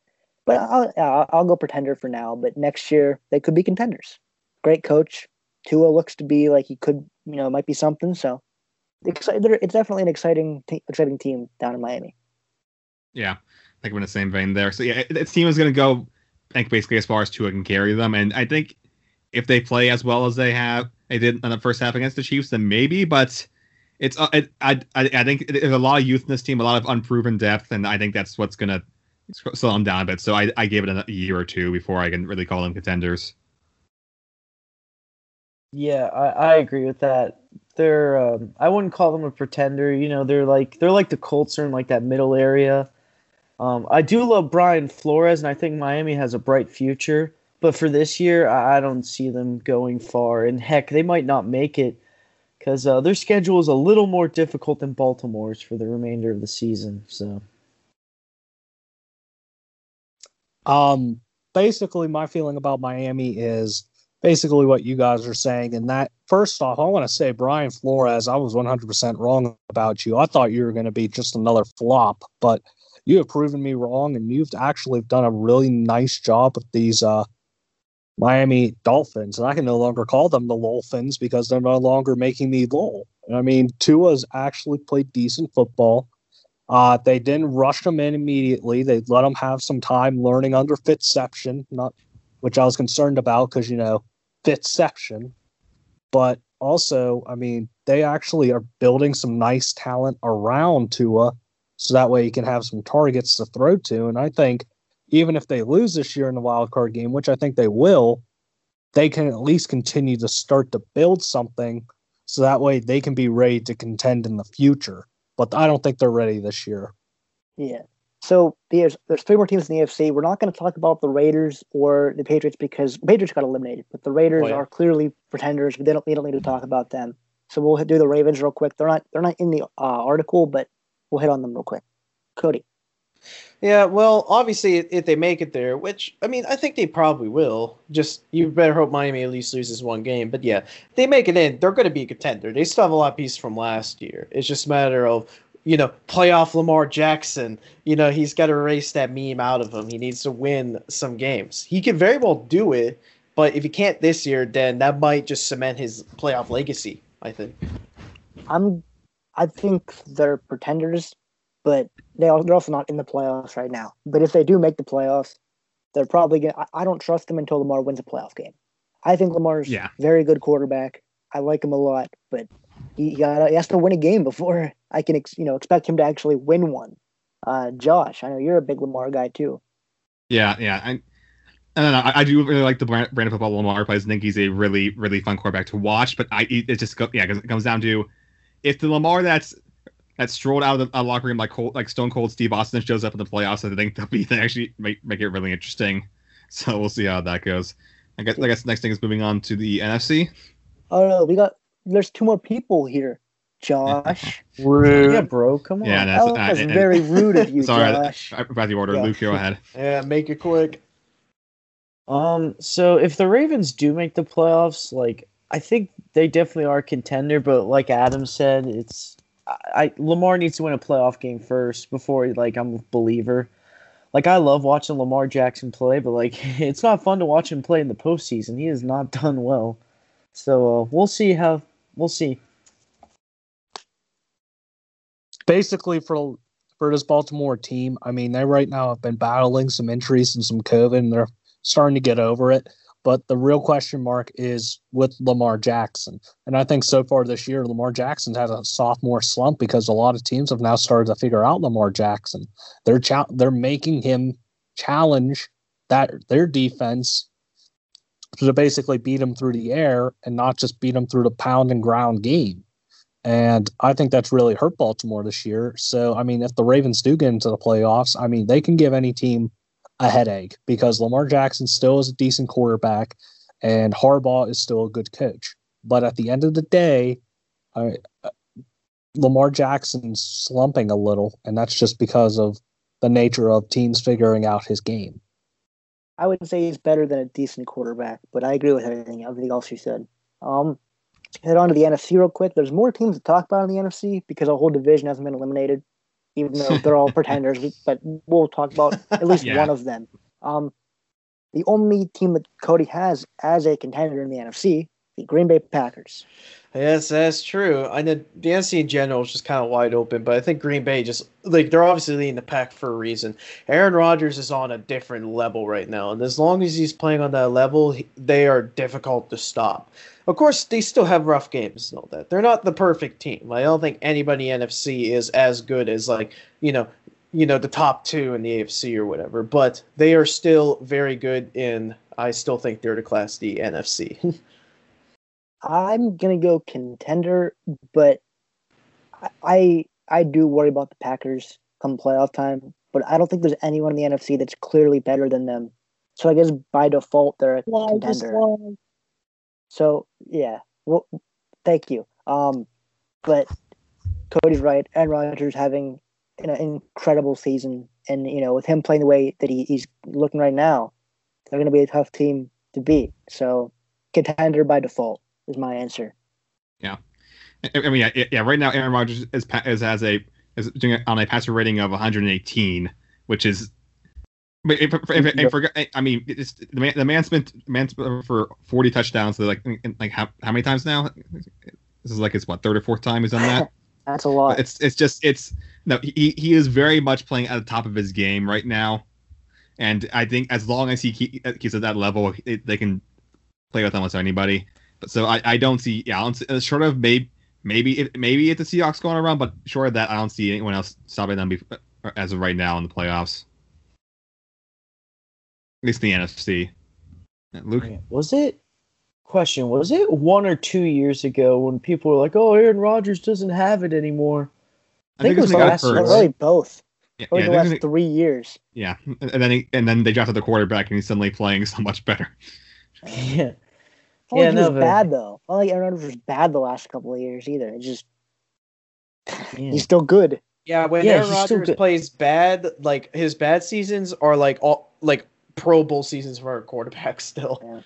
But I'll I'll, go pretender for now. But next year they could be contenders. Great coach. Tua looks to be like he could, you know, might be something. So. It's definitely an exciting, exciting team down in Miami. Yeah, I think we're in the same vein there. So yeah, this team is going to go, think, basically as far as Tua can carry them, and I think if they play as well as they have they did in the first half against the Chiefs, then maybe. But it's uh, it, I, I I think there's a lot of youth in this team, a lot of unproven depth, and I think that's what's to slow them down a bit. So I I gave it a year or two before I can really call them contenders. Yeah, I, I agree with that. They're um, I wouldn't call them a pretender. You know, they're like they're like the Colts are in like that middle area. Um, I do love Brian Flores, and I think Miami has a bright future. But for this year, I, I don't see them going far. And heck, they might not make it because uh, their schedule is a little more difficult than Baltimore's for the remainder of the season. So Um, basically, my feeling about Miami is basically what you guys are saying. And that, first off, I want to say, Brian Flores, I was 100% wrong about you. I thought you were going to be just another flop, but you have proven me wrong, and you've actually done a really nice job with these uh, Miami Dolphins. And I can no longer call them the Dolphins because they're no longer making me lol. I mean, Tua's actually played decent football. Uh, they didn't rush him in immediately. They let him have some time learning under Fitzception, not which I was concerned about because you know Fitzception. But also, I mean, they actually are building some nice talent around Tua, so that way he can have some targets to throw to. And I think even if they lose this year in the wild card game, which I think they will, they can at least continue to start to build something so that way they can be ready to contend in the future. But I don't think they're ready this year. Yeah. So there's there's three more teams in the AFC. We're not going to talk about the Raiders or the Patriots because the Patriots got eliminated, but the Raiders Oh, yeah. are clearly pretenders. But they don't we don't need to talk about them. So we'll do the Ravens real quick. They're not they're not in the uh, article, but we'll hit on them real quick. Cody. Yeah, well, obviously, if- they make it there, which I mean, I think they probably will. Just you better hope Miami at least loses one game. But yeah, they make it in, they're going to be a contender. They still have a lot of pieces from last year. It's just a matter of you know playoff Lamar Jackson. You know he's got to erase that meme out of him. He needs to win some games. He could very well do it, but if he can't this year, then that might just cement his playoff legacy. I think. I'm I think they're pretenders, but they are, they're also not in the playoffs right now. But if they do make the playoffs, they're probably gonna. I, I don't trust them until Lamar wins a playoff game. I think Lamar's Yeah. very good quarterback. I like him a lot, but he, gotta, he has to win a game before I can ex, you know expect him to actually win one. Uh, Josh, I know you're a big Lamar guy too. Yeah, yeah. I, I don't know. I, I do really like the brand, brand of football Lamar plays. I think he's a really, really fun quarterback to watch. But I, it just go, yeah, it comes down to if the Lamar that's that strolled out of the uh, locker room like cold, like Stone Cold Steve Austin shows up in the playoffs, I think that'll be they actually make make it really interesting. So we'll see how that goes. I guess I guess the next thing is moving on to the NFC. Oh no, we got there's two more people here. Josh, Yeah, bro, come on. Yeah, that that's was uh, and- very rude of you, Sorry, Josh. I, I forgot the order. Yeah. Luke, go ahead. Yeah, make it quick. Um, so if the Ravens do make the playoffs, like I think they definitely are contender, but like Adam said, it's I, I Lamar needs to win a playoff game first before like I'm a believer. Like I love watching Lamar Jackson play, but like it's not fun to watch him play in the postseason. He has not done well. So uh, we'll see how we'll see. basically for for this Baltimore team, I mean, they right now have been battling some injuries and some COVID, and they're starting to get over it. But the real question mark is with Lamar Jackson. And I think so far this year, Lamar Jackson's had a sophomore slump because a lot of teams have now started to figure out Lamar Jackson. They're cha- they're making him challenge that their defense to basically beat him through the air and not just beat him through the pound and ground game. And I think that's really hurt Baltimore this year. So, I mean, if the Ravens do get into the playoffs, I mean, they can give any team a headache because Lamar Jackson still is a decent quarterback and Harbaugh is still a good coach. But at the end of the day, I, uh, Lamar Jackson's slumping a little, and that's just because of the nature of teams figuring out his game. I would say he's better than a decent quarterback, but I agree with everything everything else you said. Um, head on to the NFC real quick. There's more teams to talk about in the NFC because a whole division hasn't been eliminated, even though they're all pretenders. But we'll talk about at least Yeah. one of them. Um, the only team that Cody has as a contender in the NFC, the Green Bay Packers. Yes, that's true. I know the NFC in general is just kind of wide open, but I think Green Bay just like they're obviously leading the pack for a reason. Aaron Rodgers is on a different level right now, and as long as he's playing on that level, he- they are difficult to stop. Of course, they still have rough games and all that. They're not the perfect team. I don't think anybody NFC is as good as like you know, you know the top two in the AFC or whatever. But they are still very good. In I still think they're the class D NFC. I'm gonna go contender, but I- I do worry about the Packers come playoff time. But I don't think there's anyone in the NFC that's clearly better than them. So I guess by default they're a contender. So yeah, well, thank you. Um, but Cody's right. Aaron Rodgers having an incredible season, and you know, with him playing the way that he, he's looking right now, they're going to be a tough team to beat. So contender by default is my answer. Yeah, I mean, yeah, yeah. Right now, Aaron Rodgers is, is has a is doing it on a passer rating of 118, which is. But if, if, if, if, I mean, it's, the man the man's been man's been for 40 touchdowns. So like like how how many times now? This is like his what third or fourth time he's done that. That's a lot. it's it's just it's no he he is very much playing at the top of his game right now, and I think as long as he keep, keeps at that level, it, they can play with almost anybody. But so I, I don't see yeah, I don't see, uh, short of maybe maybe if, maybe if the Seahawks going around, but short of that, I don't see anyone else stopping them bef- uh, as of right now in the playoffs. At least the NFC. Uh, Luke, Was it question? Was it one or two years ago when people were like, "Oh, Aaron Rodgers doesn't have it anymore"? I think it was when he got last year, really both. Yeah, Over yeah, the last gonna- three years. yeah, and then he, and then they drafted the quarterback, and he's suddenly playing so much better. Yeah, It's not like Yeah, he no, was but- bad though. Not like Aaron Rodgers was bad the last couple of years either. It's just yeah. he's still good. Yeah, when Yeah, Aaron Rodgers plays bad, like his bad seasons are like all like Pro Bowl seasons for a quarterback still.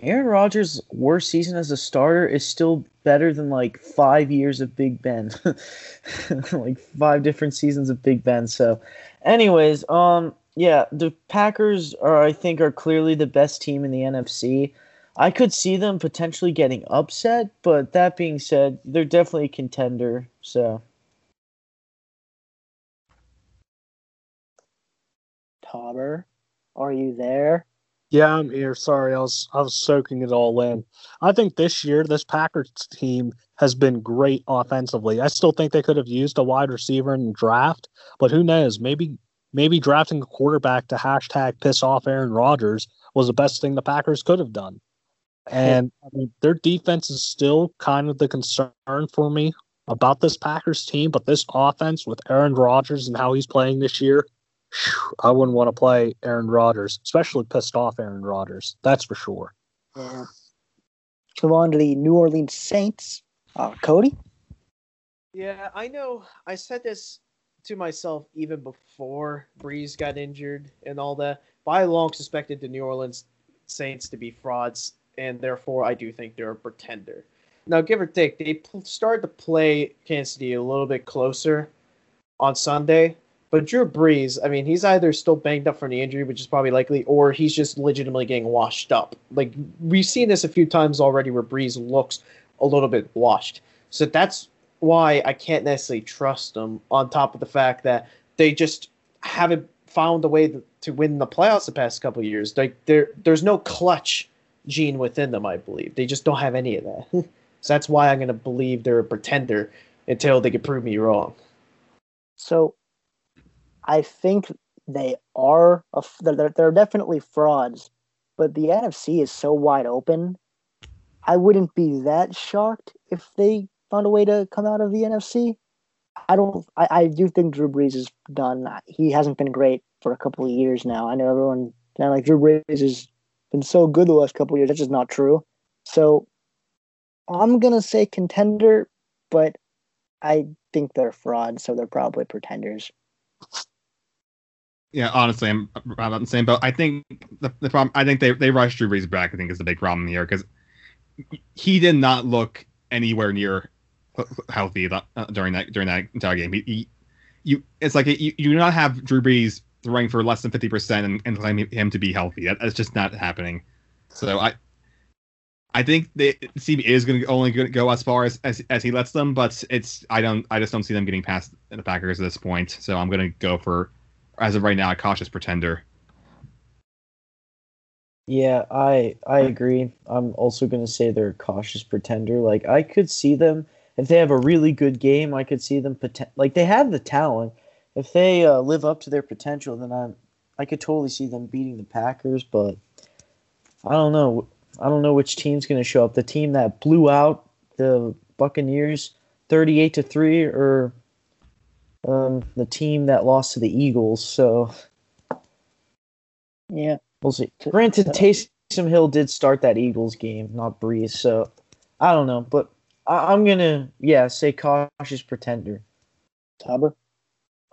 Aaron Rodgers' worst season as a starter is still better than like five years of Big Ben, like five different seasons of Big Ben. So, anyways, um, yeah, the Packers are, I think, are clearly the best team in the NFC. I could see them potentially getting upset, but that being said, they're definitely a contender. So, Tauber, are you there? Yeah, I'm here. Sorry, I was I was soaking it all in. I think this year this Packers team has been great offensively. I still think they could have used a wide receiver in the draft, but who knows? Maybe maybe drafting a quarterback to hashtag piss off Aaron Rodgers was the best thing the Packers could have done. And I mean, their defense is still kind of the concern for me about this Packers team, but this offense with Aaron Rodgers and how he's playing this year, phew, I wouldn't want to play Aaron Rodgers, especially pissed off Aaron Rodgers. That's for sure. Yeah. Move on to the New Orleans Saints. Uh, Cody? Yeah, I know. I said this to myself even before Brees got injured and all that. But I long suspected the New Orleans Saints to be frauds, and therefore I do think they're a pretender. Now, give or take, they pl- started to play Kansas City a little bit closer on Sunday. But Drew Brees, I mean, he's either still banged up from the injury, which is probably likely, or he's just legitimately getting washed up. Like we've seen this a few times already, where Brees looks a little bit washed. So that's why I can't necessarily trust them. On top of the fact that they just haven't found a way to, to win the playoffs the past couple years. Like there, there's no clutch gene within them. I believe they just don't have any of that. so that's why I'm going to believe they're a pretender until they can prove me wrong. So I think they are, a they're, they're definitely frauds, but the NFC is so wide open. I wouldn't be that shocked if they found a way to come out of the NFC. I don't. I, I do think Drew Brees is done. He hasn't been great for a couple of years now. I know everyone of like Drew Brees has been so good the last couple years. That's just not true. So I'm gonna say contender, but I think they're frauds, so they're probably pretenders. Yeah, honestly, I'm about the same boat. I think the, the problem. I think they they rushed Drew Brees back. I think is the big problem here because he did not look anywhere near healthy that, uh, during that during that entire game. He, he you it's like you, you do not have Drew Brees throwing for less than fifty percent and, and claiming him to be healthy. That, that's just not happening. So I I think the team is going to only gonna go as far as, as as he lets them, but it's I don't I just don't see them getting past the Packers at this point. So I'm going to go for as of right now a cautious pretender. Yeah, I I agree. I'm also gonna say they're a cautious pretender. Like I could see them if they have a really good game. I could see them poten- like they have the talent. If they uh, live up to their potential, then I I could totally see them beating the Packers. But I don't know. I don't know which team's gonna show up. The team that blew out the Buccaneers, thirty-eight to three, or um, the team that lost to the Eagles. So Yeah. We'll see. Granted, Taysom Hill did start that Eagles game, not Brees. So I don't know, but I, I'm gonna yeah say cautious pretender. Tauber?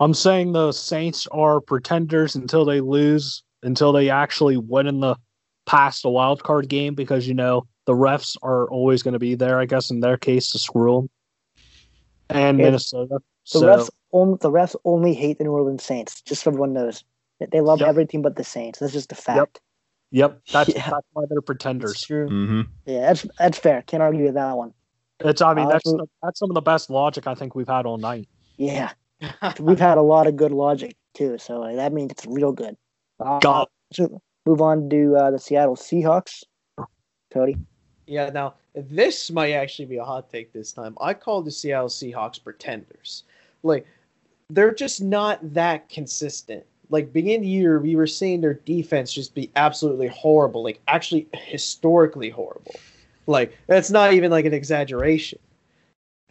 I'm saying the Saints are pretenders until they lose, until they actually win in the past a wild card game because you know the refs are always going to be there. I guess in their case to screw them. And Yeah, Minnesota. The so refs only the refs only hate the New Orleans Saints. Just so everyone knows, They- they love Yep. everything but the Saints. That's just a fact. yep, that's Yeah. that's why they're It's pretenders. true. Mm-hmm. Yeah, that's that's fair. Can't argue with that one. It's I mean Uh, that's so- that's some of the best logic I think we've had all night. Yeah, we've had a lot of good logic too, so uh, that means it's real good. Uh, God. So move on to uh, the Seattle Seahawks. Cody. Yeah, now this might actually be a hot take this time. I call the Seattle Seahawks pretenders. Like they're just not that consistent. Like beginning of the year, we were seeing their defense just be absolutely horrible, like actually historically horrible. Like that's not even like an exaggeration.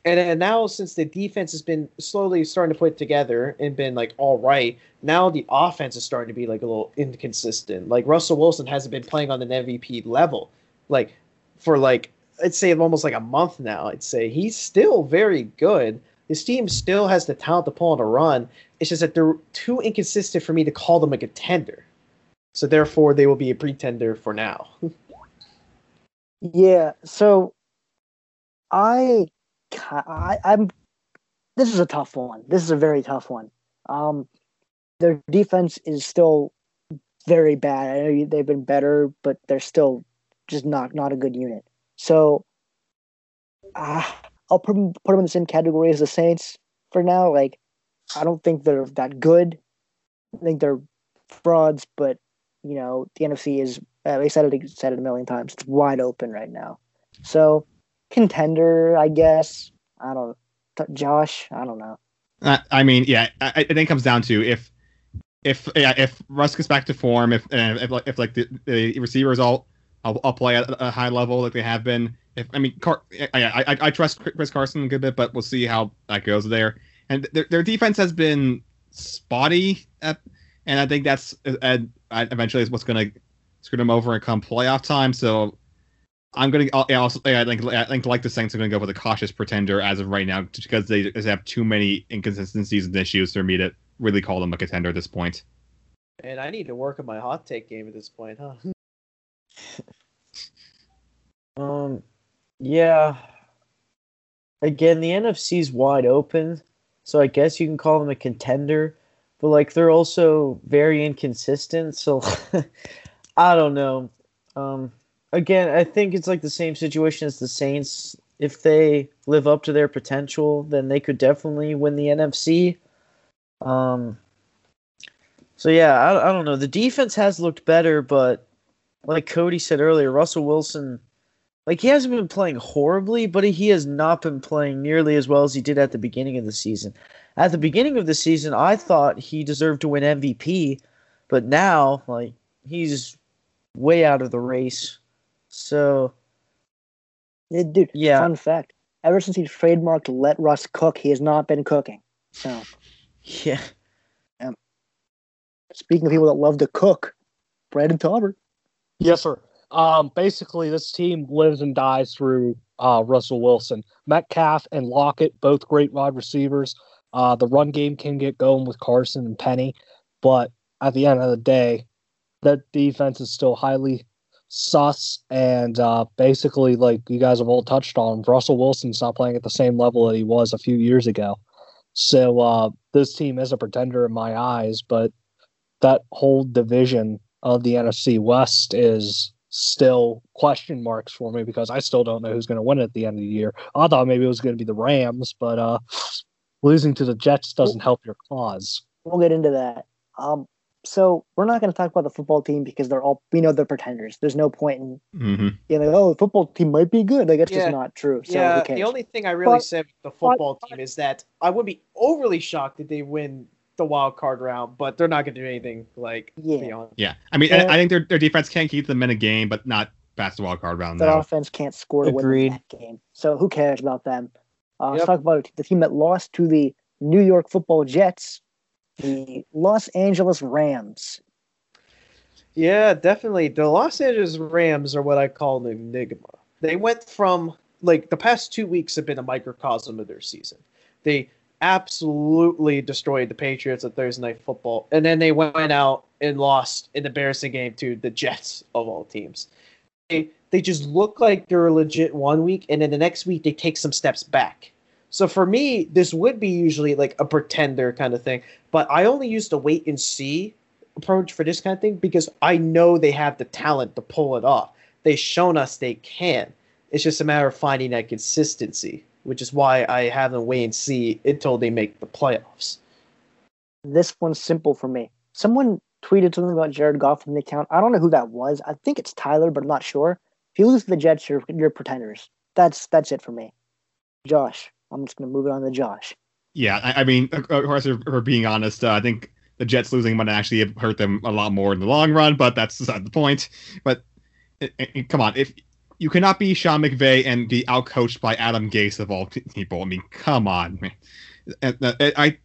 And, and now since the defense has been slowly starting to put together and been like all right, now the offense is starting to be like a little inconsistent. Like Russell Wilson hasn't been playing on an MVP level. Like for like I'd say almost like a month now. I'd say he's still very good. His team still has the talent to pull on a run. It's just that they're too inconsistent for me to call them a contender. So therefore, they will be a pretender for now. Yeah, so I, I I'm this is a tough one. This is a very tough one. Um, their defense is still very bad. I know they've been better, but they're still just not not a good unit. So uh, I'll put them, put them in the same category as the Saints for now. Like I don't think they're that good. I think they're frauds, but you know the NFC is. Uh, they said it said it a million times. It's wide open right now. So contender, I guess. I don't. Josh, I don't know. Uh, I mean, yeah, I, I, think it comes down to if if yeah, if Russ gets back to form, if uh, if, if like the, the receivers all I'll, I'll, play at a high level like they have been. If I mean, Car- I, I, I trust Chris Carson a good bit, but we'll see how that goes there. And their, their defense has been spotty, at, and I think that's uh, eventually is what's going to screw them over and come playoff time. So I'm going to also I think I think like the Saints going to go with a cautious pretender as of right now, because they have too many inconsistencies and issues for me to really call them a contender at this point. And I need to work on my hot take game at this point, huh? um, yeah. Again, the NFC's wide open, so I guess you can call them a contender. But like, they're also very inconsistent. So I don't know. Um, again, I think it's like the same situation as the Saints. If they live up to their potential, then they could definitely win the NFC. Um, so yeah, I, I don't know. The defense has looked better, but like Cody said earlier, Russell Wilson, like he hasn't been playing horribly, but he has not been playing nearly as well as he did at the beginning of the season. At the beginning of the season, I thought he deserved to win MVP, but now, like, he's way out of the race. So, yeah, dude. Yeah. Fun fact: ever since he trademarked "Let Russ cook," he has not been cooking. So, yeah. Um, speaking of people that love to cook, Brandon Tauber. Yes, sir. Um, basically, this team lives and dies through uh, Russell Wilson, Metcalf, and Lockett, both great wide receivers. Uh, the run game can get going with Carson and Penny, but at the end of the day, that defense is still highly sus. And uh, basically, like you guys have all touched on, Russell Wilson's not playing at the same level that he was a few years ago. So uh, this team is a pretender in my eyes, but that whole division of the NFC West is still question marks for me because I still don't know who's going to win at the end of the year. I thought maybe it was going to be the Rams, but uh, losing to the Jets doesn't help your cause. We'll get into that. Um, so we're not going to talk about the football team because they're all we know they're pretenders. There's no point in mm-hmm. yeah, like, oh, the football team might be good. Like that's yeah. just not true. So yeah, the only thing I really but, said the football but, team is that I would be overly shocked if they win the wild card round, but they're not going to do anything like yeah. beyond. Yeah, I mean, and, I think their their defense can keep them in a game, but not past the wild card round. Their no. offense can't score to Agreed. win that game, so who cares about them? Uh, yep. Let's talk about the team that lost to the New York Football Jets, the Los Angeles Rams. Yeah, definitely. The Los Angeles Rams are what I call an enigma. They went from like the past two weeks have been a microcosm of their season. They absolutely destroyed the Patriots at Thursday Night Football, and then they went out and lost an embarrassing game to the Jets of all teams. They they just look like they're legit one week, and then the next week they take some steps back. So for me, this would be usually like a pretender kind of thing, but I only use the wait and see approach for this kind of thing because I know they have the talent to pull it off. They've shown us they can. It's just a matter of finding that consistency, which is why I have them wait and see until they make the playoffs. This one's simple for me. Someone tweeted something about Jared Goff from the account. I don't know who that was. I think it's Tyler, but I'm not sure. If you lose to the Jets, you're you're pretenders. That's that's it for me. Josh, I'm just gonna move it on to Josh. Yeah, I, I mean, of course, for, being honest, uh, I think the Jets losing might actually have hurt them a lot more in the long run, but that's beside the point. But it, it, come on, if you cannot be Sean McVay and be outcoached by Adam Gase of all people, I mean, come on, man. I, uh, I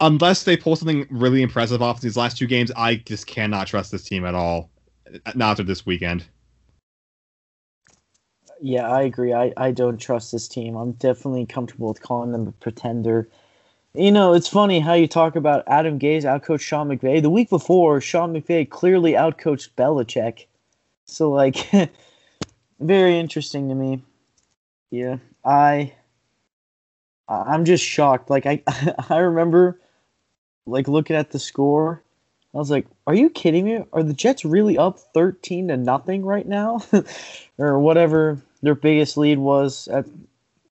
unless they pull something really impressive off these last two games, I just cannot trust this team at all. Not after this weekend. Yeah, I agree. I, I don't trust this team. I'm definitely comfortable with calling them a pretender. You know, it's funny how you talk about Adam Gase outcoached Sean McVay. The week before, Sean McVay clearly outcoached Belichick. So, like, very interesting to me. Yeah, I, I'm just shocked. Like, I, I remember, like, looking at the score I was like, "Are you kidding me? Are the Jets really up thirteen to nothing right now, or whatever their biggest lead was at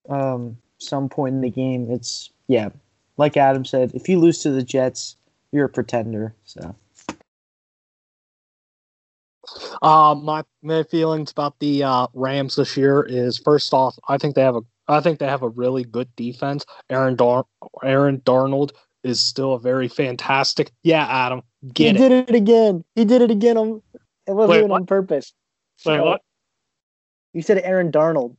um, some point in the game?" It's yeah, like Adam said, if you lose to the Jets, you're a pretender. So, uh, my my feelings about the uh, Rams this year is first off, I think they have a I think they have a really good defense. Aaron Dar- Aaron Darnold is still a very fantastic. Yeah, Adam, get he it. did it again. He did it again. On, it wasn't Wait, even on purpose. Wait, So, what? You said Aaron Darnold.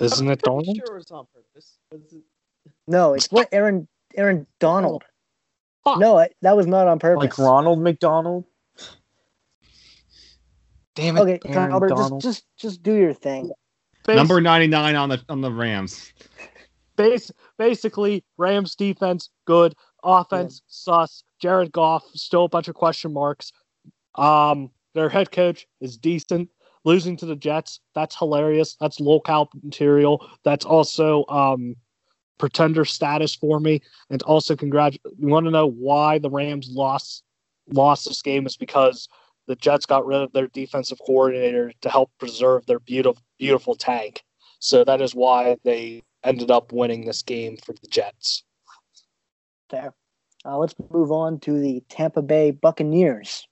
Isn't it pretty Darnold? Sure, it's on purpose. It's- No, it's what Aaron Aaron Donald. Fuck. No, I, that was not on purpose. like Ronald McDonald. Damn it. Okay, Aaron Albert, just Donald. just just do your thing. Bas- Number ninety nine on the on the Rams. bas- basically, Rams defense good, offense sus. Jared Goff still a bunch of question marks. Um, their head coach is decent. Losing to the Jets, that's hilarious. That's locale material. That's also um, pretender status for me. And also, congrat. You want to know why the Rams lost lost this game? Is because the Jets got rid of their defensive coordinator to help preserve their beautiful beautiful tank. So that is why they ended up winning this game for the Jets. There. Uh, let's move on to the Tampa Bay Buccaneers.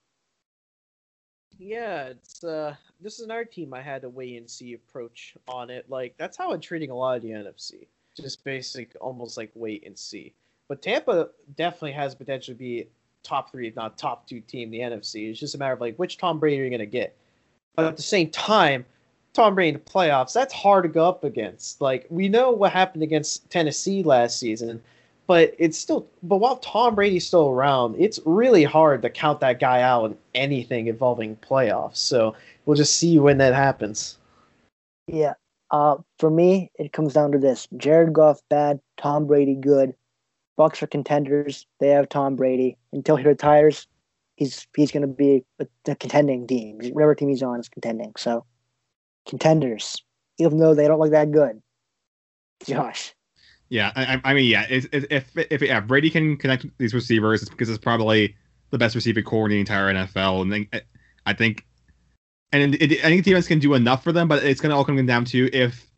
Yeah, it's uh this is another team I had a wait and see approach on it. Like that's how I'm treating a lot of the NFC. Just basic almost like wait and see. But Tampa definitely has potential to be top three, if not top two team in the NFC. It's just a matter of like which Tom Brady are you gonna get. But at the same time, Tom Brady in the playoffs, that's hard to go up against. Like we know what happened against Tennessee last season, but it's still but while Tom Brady's still around, it's really hard to count that guy out in anything involving playoffs. So we'll just see when that happens. Yeah. Uh, for me, it comes down to this: Jared Goff bad, Tom Brady good. Bucks are contenders. They have Tom Brady until he retires. He's he's going to be a, contending team. Whatever team he's on is contending. So, contenders, even though they don't look that good. Josh, Yeah, I, I- mean, yeah, if if if, yeah, Brady can connect these receivers, it's because it's probably the best receiving corps in the entire NFL, and then, eh, I think, and it, I think defense can do enough for them, but it's gonna all come down to if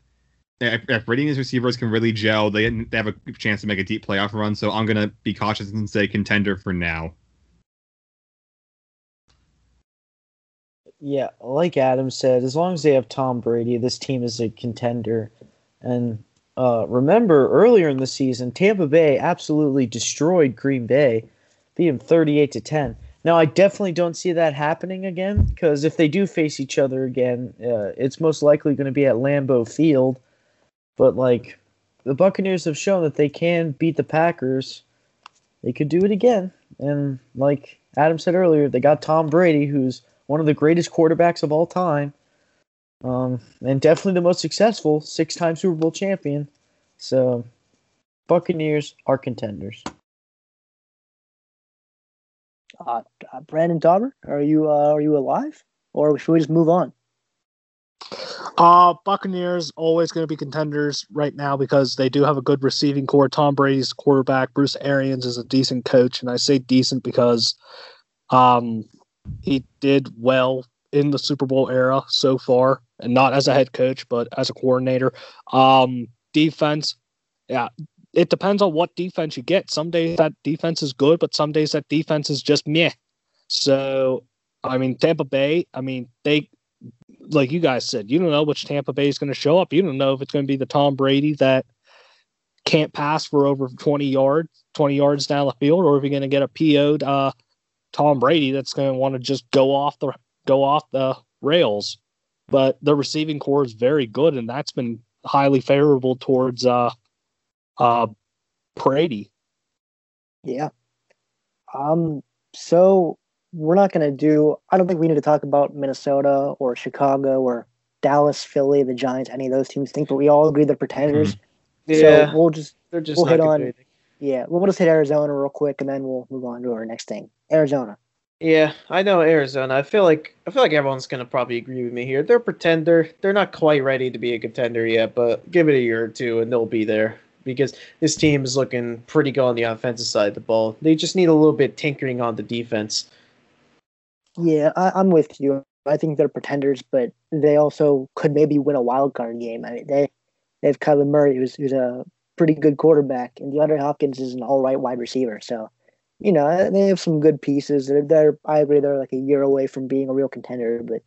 eh, if, if Brady and his receivers can really gel, they they have a chance to make a deep playoff run. So I'm gonna be cautious and say contender for now. Yeah, like Adam said, as long as they have Tom Brady, this team is a contender. And uh, remember, earlier in the season, Tampa Bay absolutely destroyed Green Bay, beat them 38 to 10. Now, I definitely don't see that happening again because if they do face each other again, uh, it's most likely going to be at Lambeau Field. But like the Buccaneers have shown that they can beat the Packers, they could do it again. And like Adam said earlier, they got Tom Brady, who's one of the greatest quarterbacks of all time, um, and definitely the most successful six-time Super Bowl champion. So, Buccaneers are contenders. uh, uh, Brandon Tauber, are you uh, are you alive, or should we just move on? Uh, Buccaneers always going to be contenders right now because they do have a good receiving corps. Tom Brady's quarterback. Bruce Arians is a decent coach, and I say decent because um, he did well in the Super Bowl era so far, and not as a head coach, but as a coordinator. Um, defense, yeah, it depends on what defense you get. Some days that defense is good, but some days that defense is just meh. So I mean, Tampa Bay, I mean, they, like you guys said, you don't know which Tampa Bay is going to show up. You don't know if it's going to be the Tom Brady that can't pass for over 20 yards, 20 yards down the field, or if you're going to get a PO'd uh, Tom Brady that's going to want to just go off the go off the rails. But the receiving corps is very good, and that's been highly favorable towards uh, uh, Brady. Yeah. Um. So we're not going to do. I don't think we need to talk about Minnesota or Chicago or Dallas, Philly, the Giants, any of those teams. Think, but we all agree they're pretenders. Yeah, So we'll just they're just we'll not hit on- do anything. yeah, we'll just hit Arizona real quick, and then we'll move on to our next thing. Arizona. Yeah, I know Arizona. I feel like I feel like everyone's gonna probably agree with me here. They're pretender. They're not quite ready to be a contender yet, but give it a year or two and they'll be there because this team is looking pretty good on the offensive side of the ball. They just need a little bit tinkering on the defense. Yeah, I, I'm with you. I think they're pretenders, but they also could maybe win a wild card game. I mean, they they have Kyler Murray, who's who's a pretty good quarterback, and DeAndre Hopkins is an all right wide receiver. So, you know, they have some good pieces. They're, they're I agree they're like a year away from being a real contender, but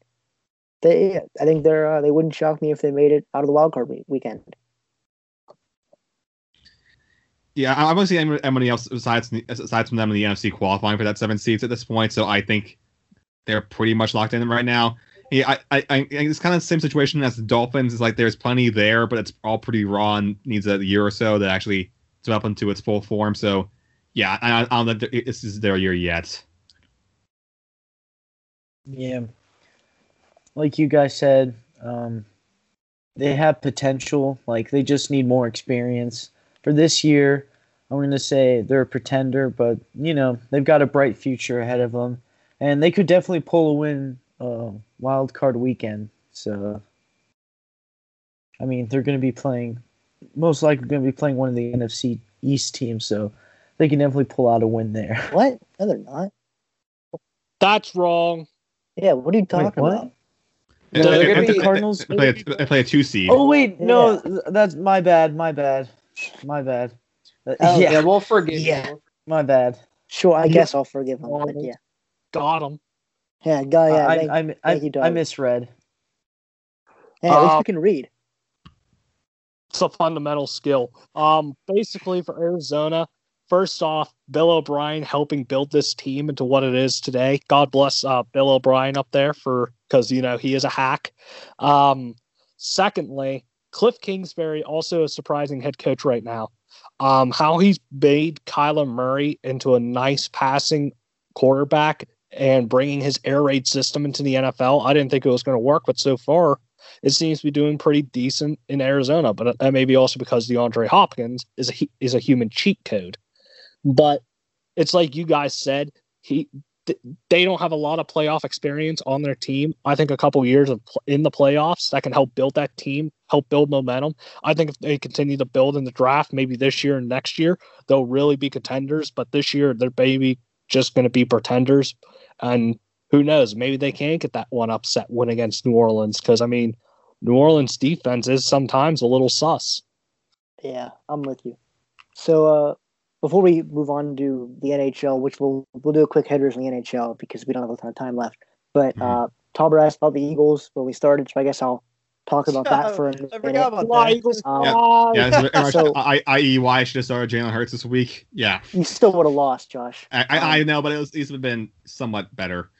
they I think they're uh, they wouldn't shock me if they made it out of the wild card week- weekend. Yeah, I don't see any- anybody else besides aside from them in the NFC qualifying for that seven seeds at this point. So I think they're pretty much locked in right now. Yeah, I, I, I it's kind of the same situation as the Dolphins. Is like there's plenty there, but it's all pretty raw and needs a year or so to actually develop into its full form. So yeah, I, I don't think th- this is their year yet. Yeah. Like you guys said, um, they have potential. Like they just need more experience. For this year, I'm going to say they're a pretender, but you know they've got a bright future ahead of them, and they could definitely pull a win uh, wild card weekend. So, I mean, they're going to be playing, most likely going to be playing one of the NFC East teams, so they can definitely pull out a win there. What? No, they're not. That's wrong. Yeah, what are you talking what? about? No, they're gonna be- Cardinals- They play, a, they play a two seed. Oh wait, no, th- that's my bad. My bad. My bad. Uh, Oh, yeah, yeah, we'll forgive Yeah. you. my bad. Sure, I Yeah. guess I'll forgive him. But yeah, Got him. yeah, go yeah. I, thank- I, I, thank I, you, I misread. yeah, at least Uh, you can read. It's a fundamental skill. Um, basically for Arizona, first off, Bill O'Brien helping build this team into what it is today. God bless uh, Bill O'Brien up there for because you know he is a hack. Um, secondly, Cliff Kingsbury also a surprising head coach right now. Um, how he's made Kyler Murray into a nice passing quarterback and bringing his air raid system into the NFL. I didn't think it was going to work, but so far it seems to be doing pretty decent in Arizona. But that may be also because DeAndre Hopkins is a is a human cheat code. But it's like you guys said, he th- they don't have a lot of playoff experience on their team. I think a couple years of in the playoffs that can help build that team, help build momentum. I think if they continue to build in the draft, maybe this year and next year, they'll really be contenders. But this year, they're maybe just going to be pretenders. And who knows? Maybe they can get that one upset win against New Orleans because I mean, New Orleans defense is sometimes a little sus. Yeah, I'm with you. So uh, before we move on to the NHL, which we'll we'll do a quick headers in the NHL because we don't have a ton of time left. But uh, Tauber asked about the Eagles when we started, so I guess I'll talk about that for a minute. I forgot about Fly, that. Eagles, Um, fly! Yeah, so, So- I, i.e., why I should have started Jalen Hurts this week. Yeah, You still would have lost, Josh. I, I, I know, but it was, these have been somewhat better.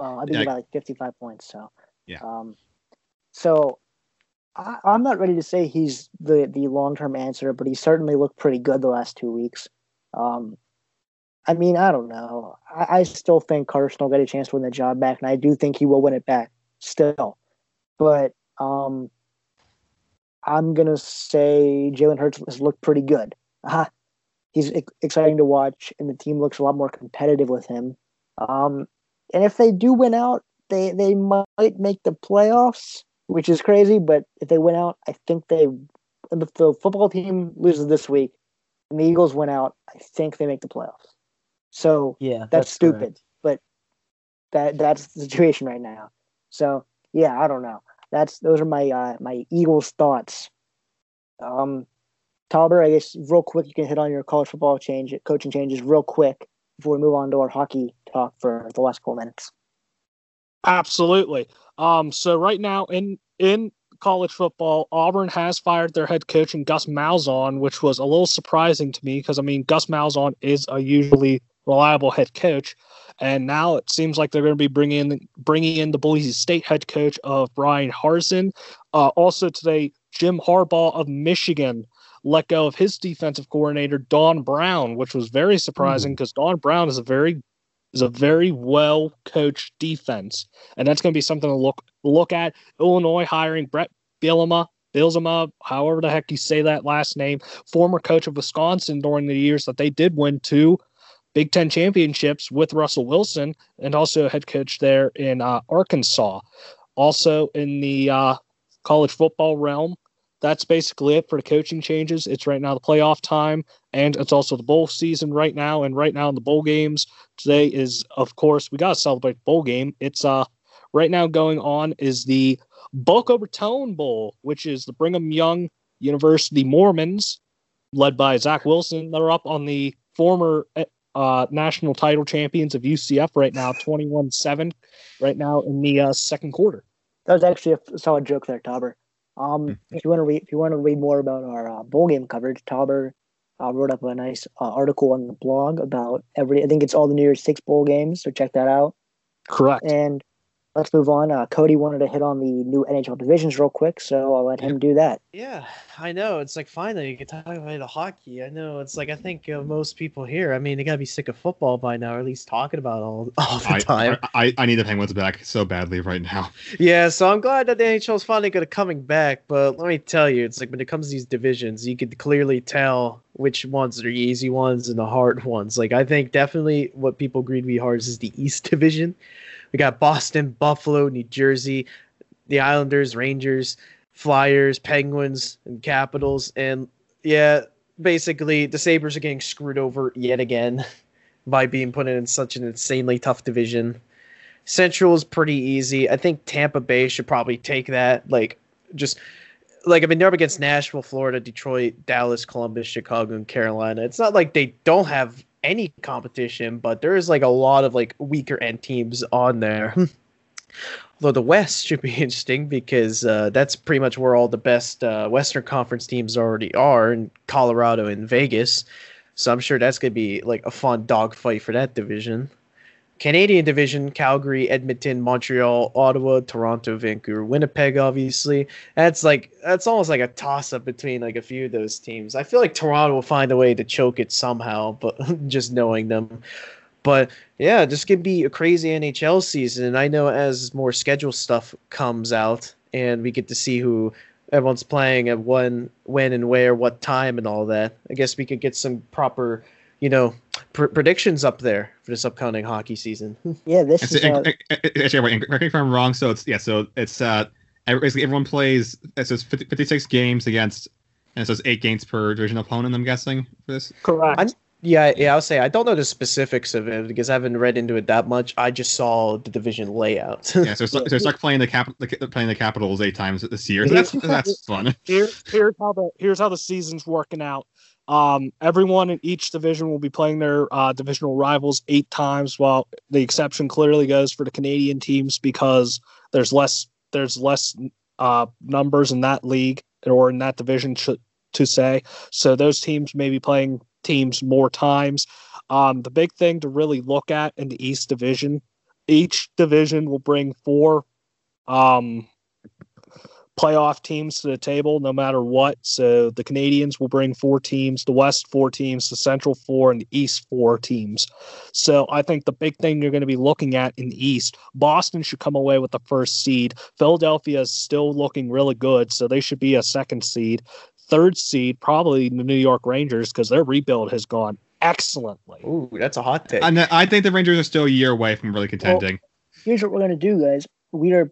Uh, I think Yeah. about like 55 points. So Yeah. Um, so I, I'm not ready to say he's the the long term answer, but he certainly looked pretty good the last two weeks. Um, I mean, I don't know. I, I still think Carson will get a chance to win the job back, and I do think he will win it back still. But um, I'm gonna say Jalen Hurts has looked pretty good. Uh, he's exciting to watch, and the team looks a lot more competitive with him. Um, and if they do win out, they they might make the playoffs, which is crazy. But if they win out, I think they. If the football team loses this week, and the Eagles win out, I think they make the playoffs. So Yeah, that's, stupid, correct. but that that's the situation right now. So yeah, I don't know. That's those are my uh, my Eagles thoughts. Um, Tauber, I guess real quick, you can hit on your college football change, coaching changes real quick before we move on to our hockey talk for the last couple minutes. Absolutely. Um, so right now in in college football, Auburn has fired their head coach and Gus Malzahn, which was a little surprising to me because I mean Gus Malzahn is a usually reliable head coach, and now it seems like they're going to be bringing in bringing in the Boise State head coach of Bryan Harsin. Uh, also today, Jim Harbaugh of Michigan let go of his defensive coordinator Don Brown, which was very surprising because Don Brown is a very is a very well coached defense, and that's going to be something to look look at. Illinois hiring Bret Bielema, Bilzema, however the heck you say that last name, former coach of Wisconsin during the years that they did win two Big Ten championships with Russell Wilson, and also head coach there in uh, Arkansas. Also in the uh, college football realm, that's basically it for the coaching changes. It's right now the playoff time, and it's also the bowl season right now. And right now in the bowl games, today is of course we gotta celebrate bowl game. It's uh right now going on is the Boca Raton Bowl, which is the Brigham Young University Mormons, led by Zach Wilson. They're up on the former uh, national title champions of UCF right now, 21 7, right now in the uh, second quarter. That was actually a solid joke there, Tauber. Um, hmm. if you want to read, if you want to read more about our uh, bowl game coverage, Tauber uh, wrote up a nice uh, article on the blog about every. I think it's all the New Year's Six bowl games, so check that out. Correct. And let's move on. Uh, Cody wanted to hit on the new NHL divisions real quick, so I'll let him do that. Yeah, I know. It's like finally you can talk about the hockey. I know. It's like I think uh, most people here. I mean, they gotta be sick of football by now, or at least talking about all all the I, time. I, I need the Penguins back so badly right now. Yeah, so I'm glad that the NHL is finally gonna coming back. But let me tell you, it's like when it comes to these divisions, you could clearly tell which ones are the easy ones and the hard ones. Like I think definitely what people agreed to be hard is the East Division we got Boston, Buffalo, New Jersey, the Islanders, Rangers, Flyers, Penguins, and Capitals. And yeah, basically the Sabres are getting screwed over yet again by being put in such an insanely tough division. Central is pretty easy. I think Tampa Bay should probably take that. Like, just like I mean, they're up against Nashville, Florida, Detroit, Dallas, Columbus, Chicago, and Carolina. It's not like they don't have any competition, but there is like a lot of like weaker end teams on there. Although the West should be interesting because uh, that's pretty much where all the best uh, Western Conference teams already are in Colorado and Vegas. So I'm sure that's going to be like a fun dogfight for that division. Canadian division, Calgary, Edmonton, Montreal, Ottawa, Toronto, Vancouver, Winnipeg, obviously. That's like that's almost like a toss up between like a few of those teams. I feel like Toronto will find a way to choke it somehow, but just knowing them. But yeah, this could be a crazy NHL season. And I know as more schedule stuff comes out and we get to see who everyone's playing at when, when and where, what time, and all that, I guess we could get some proper you know, pr- predictions up there for this upcoming hockey season. Yeah, this is. Uh... Actually, correct me if I'm wrong. So it's yeah, so it's uh, basically everyone plays. It says 50, 56 games against, and it says eight games per division opponent. I'm guessing for this. Correct. I'm, yeah, yeah, I'll say I don't know the specifics of it because I haven't read into it that much. I just saw the division layout. yeah, so it's, so it's like playing the cap, playing the Capitals eight times this year. So that's that's fun. Here, here's how the here's how the season's working out. Um, everyone in each division will be playing their uh, divisional rivals eight times. While the exception clearly goes for the Canadian teams because there's less there's less uh, numbers in that league or in that division to, to say. So those teams may be playing teams more times. Um, the big thing to really look at in the East Division, each division will bring four um, playoff teams to the table no matter what. So the Canadians will bring four teams, the West four teams, the Central four, and the East four teams. So I think the big thing you're going to be looking at in the East, Boston should come away with the first seed. Philadelphia is still looking really good, so they should be a second seed. Third seed, probably the New York Rangers, because their rebuild has gone excellently. Ooh, that's a hot take. And I think the Rangers are still a year away from really contending. Well, here's what we're going to do, guys. We are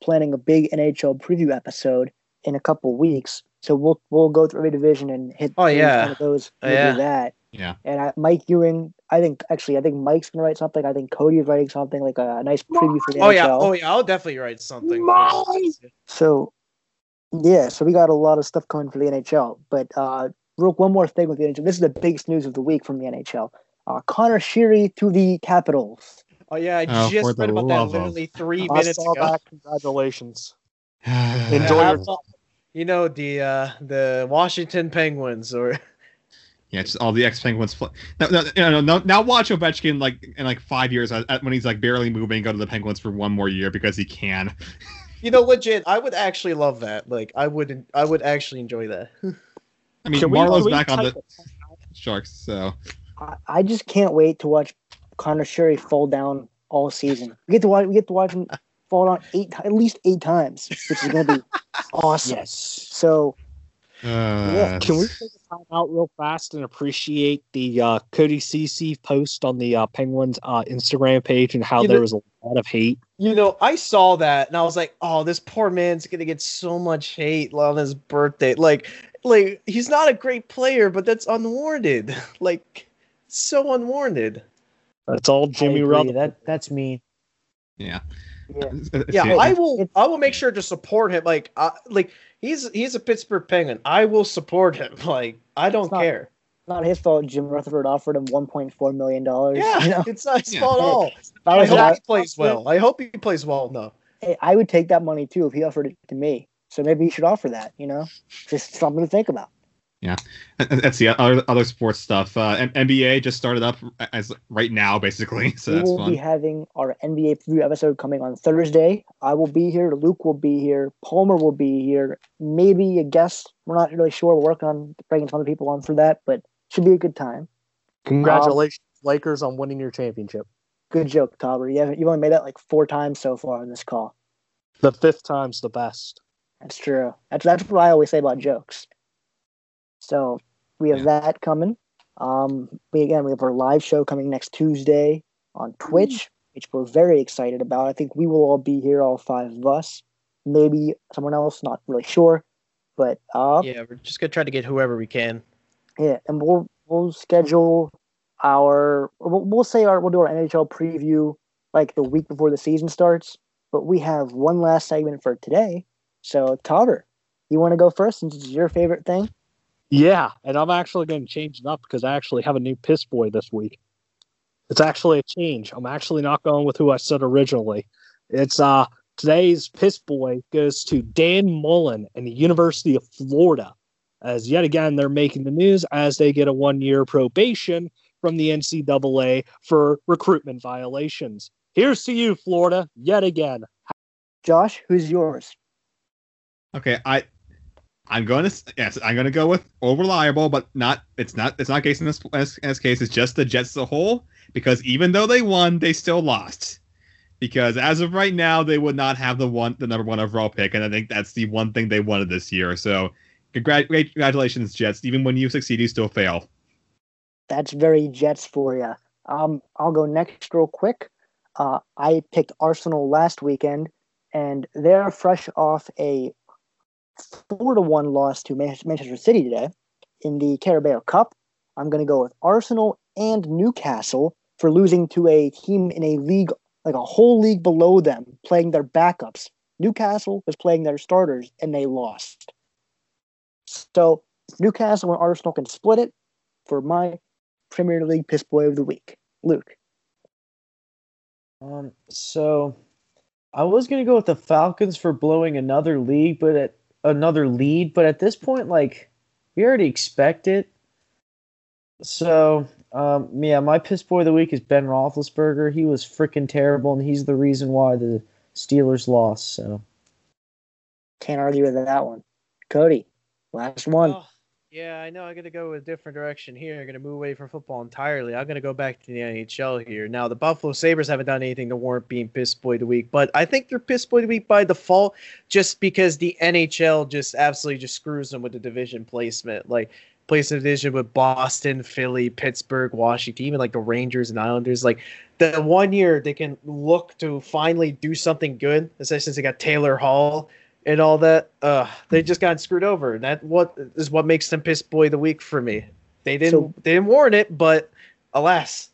planning a big NHL preview episode in a couple weeks. So we'll we'll go through every division and hit. Oh yeah, one of those. We'll oh, yeah. do that. Yeah. And I, Mike Ewing, I think actually, I think Mike's gonna write something. I think Cody is writing something like a, a nice preview for the NHL. oh, NHL. yeah, oh yeah, I'll definitely write something. So, yeah, so we got a lot of stuff coming for the NHL. But uh, real one more thing with the NHL. This is the biggest news of the week from the NHL. Uh, Conor Sheary to the Capitals. Oh yeah, I Oh, just the read about that love of- literally three I minutes saw ago. that. Congratulations. Enjoy Yeah, your I've- You know the uh, the Washington Penguins, or Yeah, just all the ex Penguins. Play. Now, now, now, now watch Ovechkin like in like five years uh, when he's like barely moving, go to the Penguins for one more year because he can. you know, legit. I would actually love that. Like, I would, I would actually enjoy that. I mean, Can Marleau's back on the it? Sharks, so I, I just can't wait to watch Connor Sheary fall down all season. We get to watch. We get to watch him fall down eight, at least eight times, which is going to be awesome. Yes. So uh, Can we take a time out real fast and appreciate the uh, Cody Ceci post on the uh, Penguins uh, Instagram page and how You there know- was a lot of hate? You know, I saw that and I was like, "Oh, this poor man's gonna get so much hate on his birthday." Like, like he's not a great player, but that's unwarranted. Like, so unwarranted. That's all Jimmy agree. Rutherford. That that's me. yeah. yeah, Yeah, I will. I will make sure to support him. Like, uh, like he's he's a Pittsburgh Penguin. I will support him. Like, I don't not- care. not his fault. Jim Rutherford offered him 1.4 million dollars. Yeah, you know? it's not his Yeah. fault at all. If I I hope him, he plays well. I hope he plays well. No. I, I would take that money too if he offered it to me. So maybe he should offer that. You know, just something to think about. Yeah, that's the other other sports stuff. Uh, NBA just started up as right now, basically. So we will fun. be having our NBA preview episode coming on Thursday. I will be here. Luke will be here. Palmer will be here. Maybe a guest. We're not really sure. We're working on bringing some other people on for that, but should be a good time. Congratulations, Lakers, on winning your championship. Good joke, Tauber. You haven't. You've only made that like four times so far on this call. The fifth time's the best. That's true. That's that's what I always say about jokes. So we have that coming. Um, we again we have our live show coming next Tuesday on Twitch, which we're very excited about. I think we will all be here, all five of us. Maybe someone else, not really sure, but uh, yeah, Yeah, we're just gonna try to get whoever we can. Yeah, and we'll we'll schedule our we'll, we'll say our we'll do our NHL preview like the week before the season starts. But we have one last segment for today. So Tauber, you want to go first since it's your favorite thing? Yeah, and I'm actually going to change it up because I actually have a new piss boy this week. It's actually a change. I'm actually not going with who I said originally. It's uh today's piss boy goes to Dan Mullen and the University of Florida, as yet again they're making the news as they get a one year probation from the NCAA for recruitment violations. Here's to you, Florida, yet again. Josh, who's yours? Okay, I I'm gonna yes, I'm gonna go with over reliable, but not it's not it's not case in this, in this case. It's just the Jets as a whole because even though they won, they still lost. Because as of right now, they would not have the one the number one overall pick, and I think that's the one thing they wanted this year. So, congrat- congratulations, Jets. Even when you succeed, you still fail. That's very Jets for you. Um, I'll go next real quick. Uh, I picked Arsenal last weekend, and they're fresh off a four to one loss to Manchester City today in the Carabao Cup. I'm going to go with Arsenal and Newcastle for losing to a team in a league like a whole league below them, playing their backups. Newcastle was playing their starters, and they lost. So Newcastle and Arsenal can split it for my Premier League Piss Boy of the Week. Luke. Um, so I was gonna go with the Falcons for blowing another league, but at another lead, but at this point, like we already expect it. So, um, yeah, my piss boy of the week is Ben Roethlisberger. He was freaking terrible, and he's the reason why the Steelers lost. So, Can't argue with that one. Cody, last one. Oh, yeah, I know. I'm gonna go a different direction here. I'm gonna move away from football entirely. I'm gonna go back to the NHL here. Now, the Buffalo Sabres haven't done anything to warrant being piss boy of the week, but I think they're piss boy of the week by default, just because the NHL just absolutely just screws them with the division placement. Like place a division with Boston, Philly, Pittsburgh, Washington, even like the Rangers and Islanders. Like the one year they can look to finally do something good, especially since they got Taylor Hall and all that. Uh, they just got screwed over. And that what is what makes them piss boy of the week for me. They didn't So- they didn't warrant it, but alas.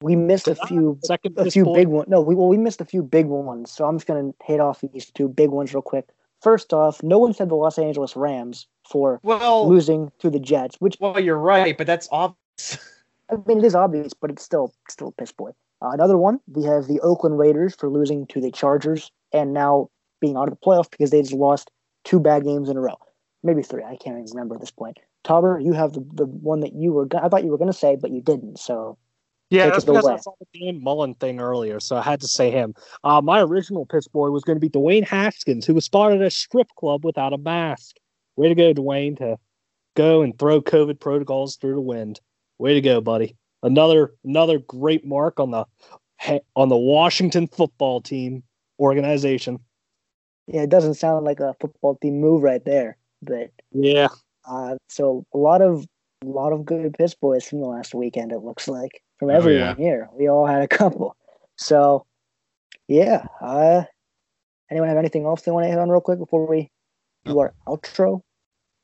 We missed a few Second a few boy. big ones. No, we well we missed a few big ones. So I'm just gonna hit off these two big ones real quick. First off, no one said the Los Angeles Rams for Well, losing to the Jets, which well, you're right, but that's obvious. I mean it is obvious, but it's still still piss boy. Uh, another one, we have the Oakland Raiders for losing to the Chargers and now being out of the playoff because they just lost two bad games in a row. Maybe three. I can't even remember at this point. Tauber, you have the, the one that you were. I thought you were going to say, but you didn't. So Yeah, that's because I saw the Dan Mullen thing earlier, so I had to say him. Uh, my original piss boy was going to be Dwayne Haskins, who was spotted at a strip club without a mask. Way to go, Dwayne, to go and throw COVID protocols through the wind. Way to go, buddy. Another another great mark on the on the Washington football team organization. Yeah, it doesn't sound like a football team move right there. But Yeah, uh, so a lot of a lot of good piss boys from the last weekend. It looks like from Oh, everyone yeah. here. We all had a couple. So yeah. Uh, anyone have anything else they want to hit on real quick before we do our outro?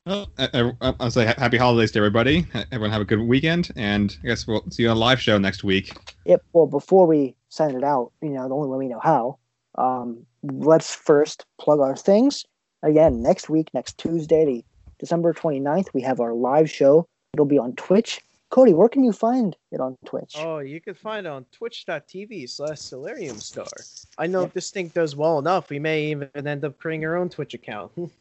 Well, I, I, I'll say happy holidays to everybody. Everyone have a good weekend, and I guess we'll see you on a live show next week. Yep. Well, before we send it out, you know, the only way we know how, um, let's first plug our things. Again, next week, next Tuesday, the December 29th, we have our live show. It'll be on Twitch. Cody, where can you find it on Twitch? Oh, you can find it on twitch.tv slash Solarium Star. I know Yeah. if this thing does well enough, we may even end up creating our own Twitch account.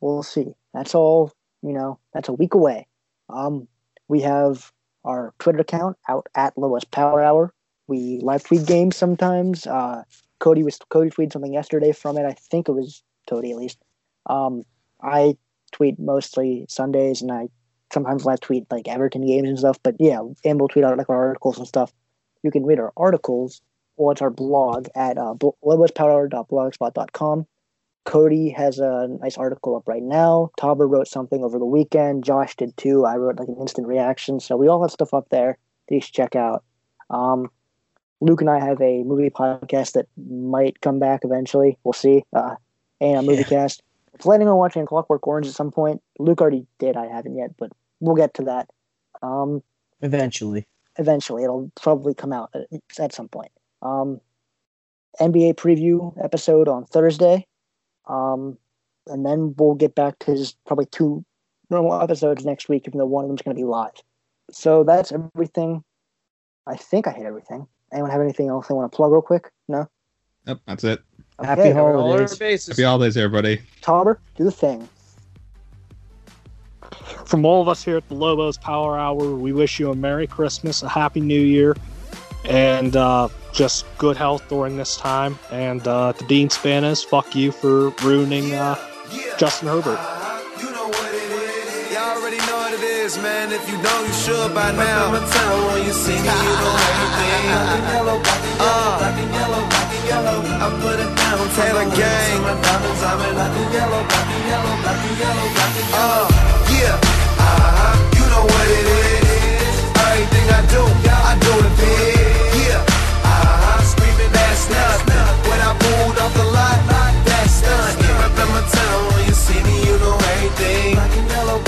We'll, see. That's all, you know, that's a week away. Um, we have our Twitter account out at Lobos Power Hour. We live tweet games sometimes. Uh, Cody was Cody tweeted something yesterday from it. I think it was Cody at least. Um, I tweet mostly Sundays, and I sometimes live tweet like Everton games and stuff. But yeah, and we'll tweet out like our articles and stuff. You can read our articles or it's our blog at uh, lobospower.blogspot.com. Cody has a nice article up right now. Tauber wrote something over the weekend. Josh did too. I wrote like an instant reaction. So we all have stuff up there that you should check out. Um, Luke and I have a movie podcast that might come back eventually. We'll see. Uh, and a movie Yeah. cast. Planning on watching Clockwork Orange at some point. Luke already did. I haven't yet, but we'll get to that. Um, Eventually. eventually it'll probably come out at, at some point um nba preview episode on thursday um and then we'll get back to just probably two normal episodes next week even though one of them's going to be live so that's everything i think i hit everything anyone have anything else they want to plug real quick no Yep, that's it. Happy Okay. hol- Cover all our Holidays. Happy holidays, everybody. Tauber, do the thing from all of us here at the Lobos Power Hour, we wish you a Merry Christmas, a Happy New Year, and uh, just good health during this time. And uh, to Dean Spanos, fuck you for ruining uh, Justin Herbert is, man. If you don't, you should by now. Remember town, when you see me, you don't know anything. Black yellow, black and yellow, uh. black and yellow, black yellow. I put it down. Taylor gang. My diamonds, I'm in black and yellow, black and yellow, black and yellow, black and yellow. Uh, yeah. Uh-huh. You know what it is. Everything I do, I do it big. Yeah. Uh-huh. Screaming, that's nothing. When I pulled off the lot, that's nothing. my town, when you see me, you know everything. Black and yellow.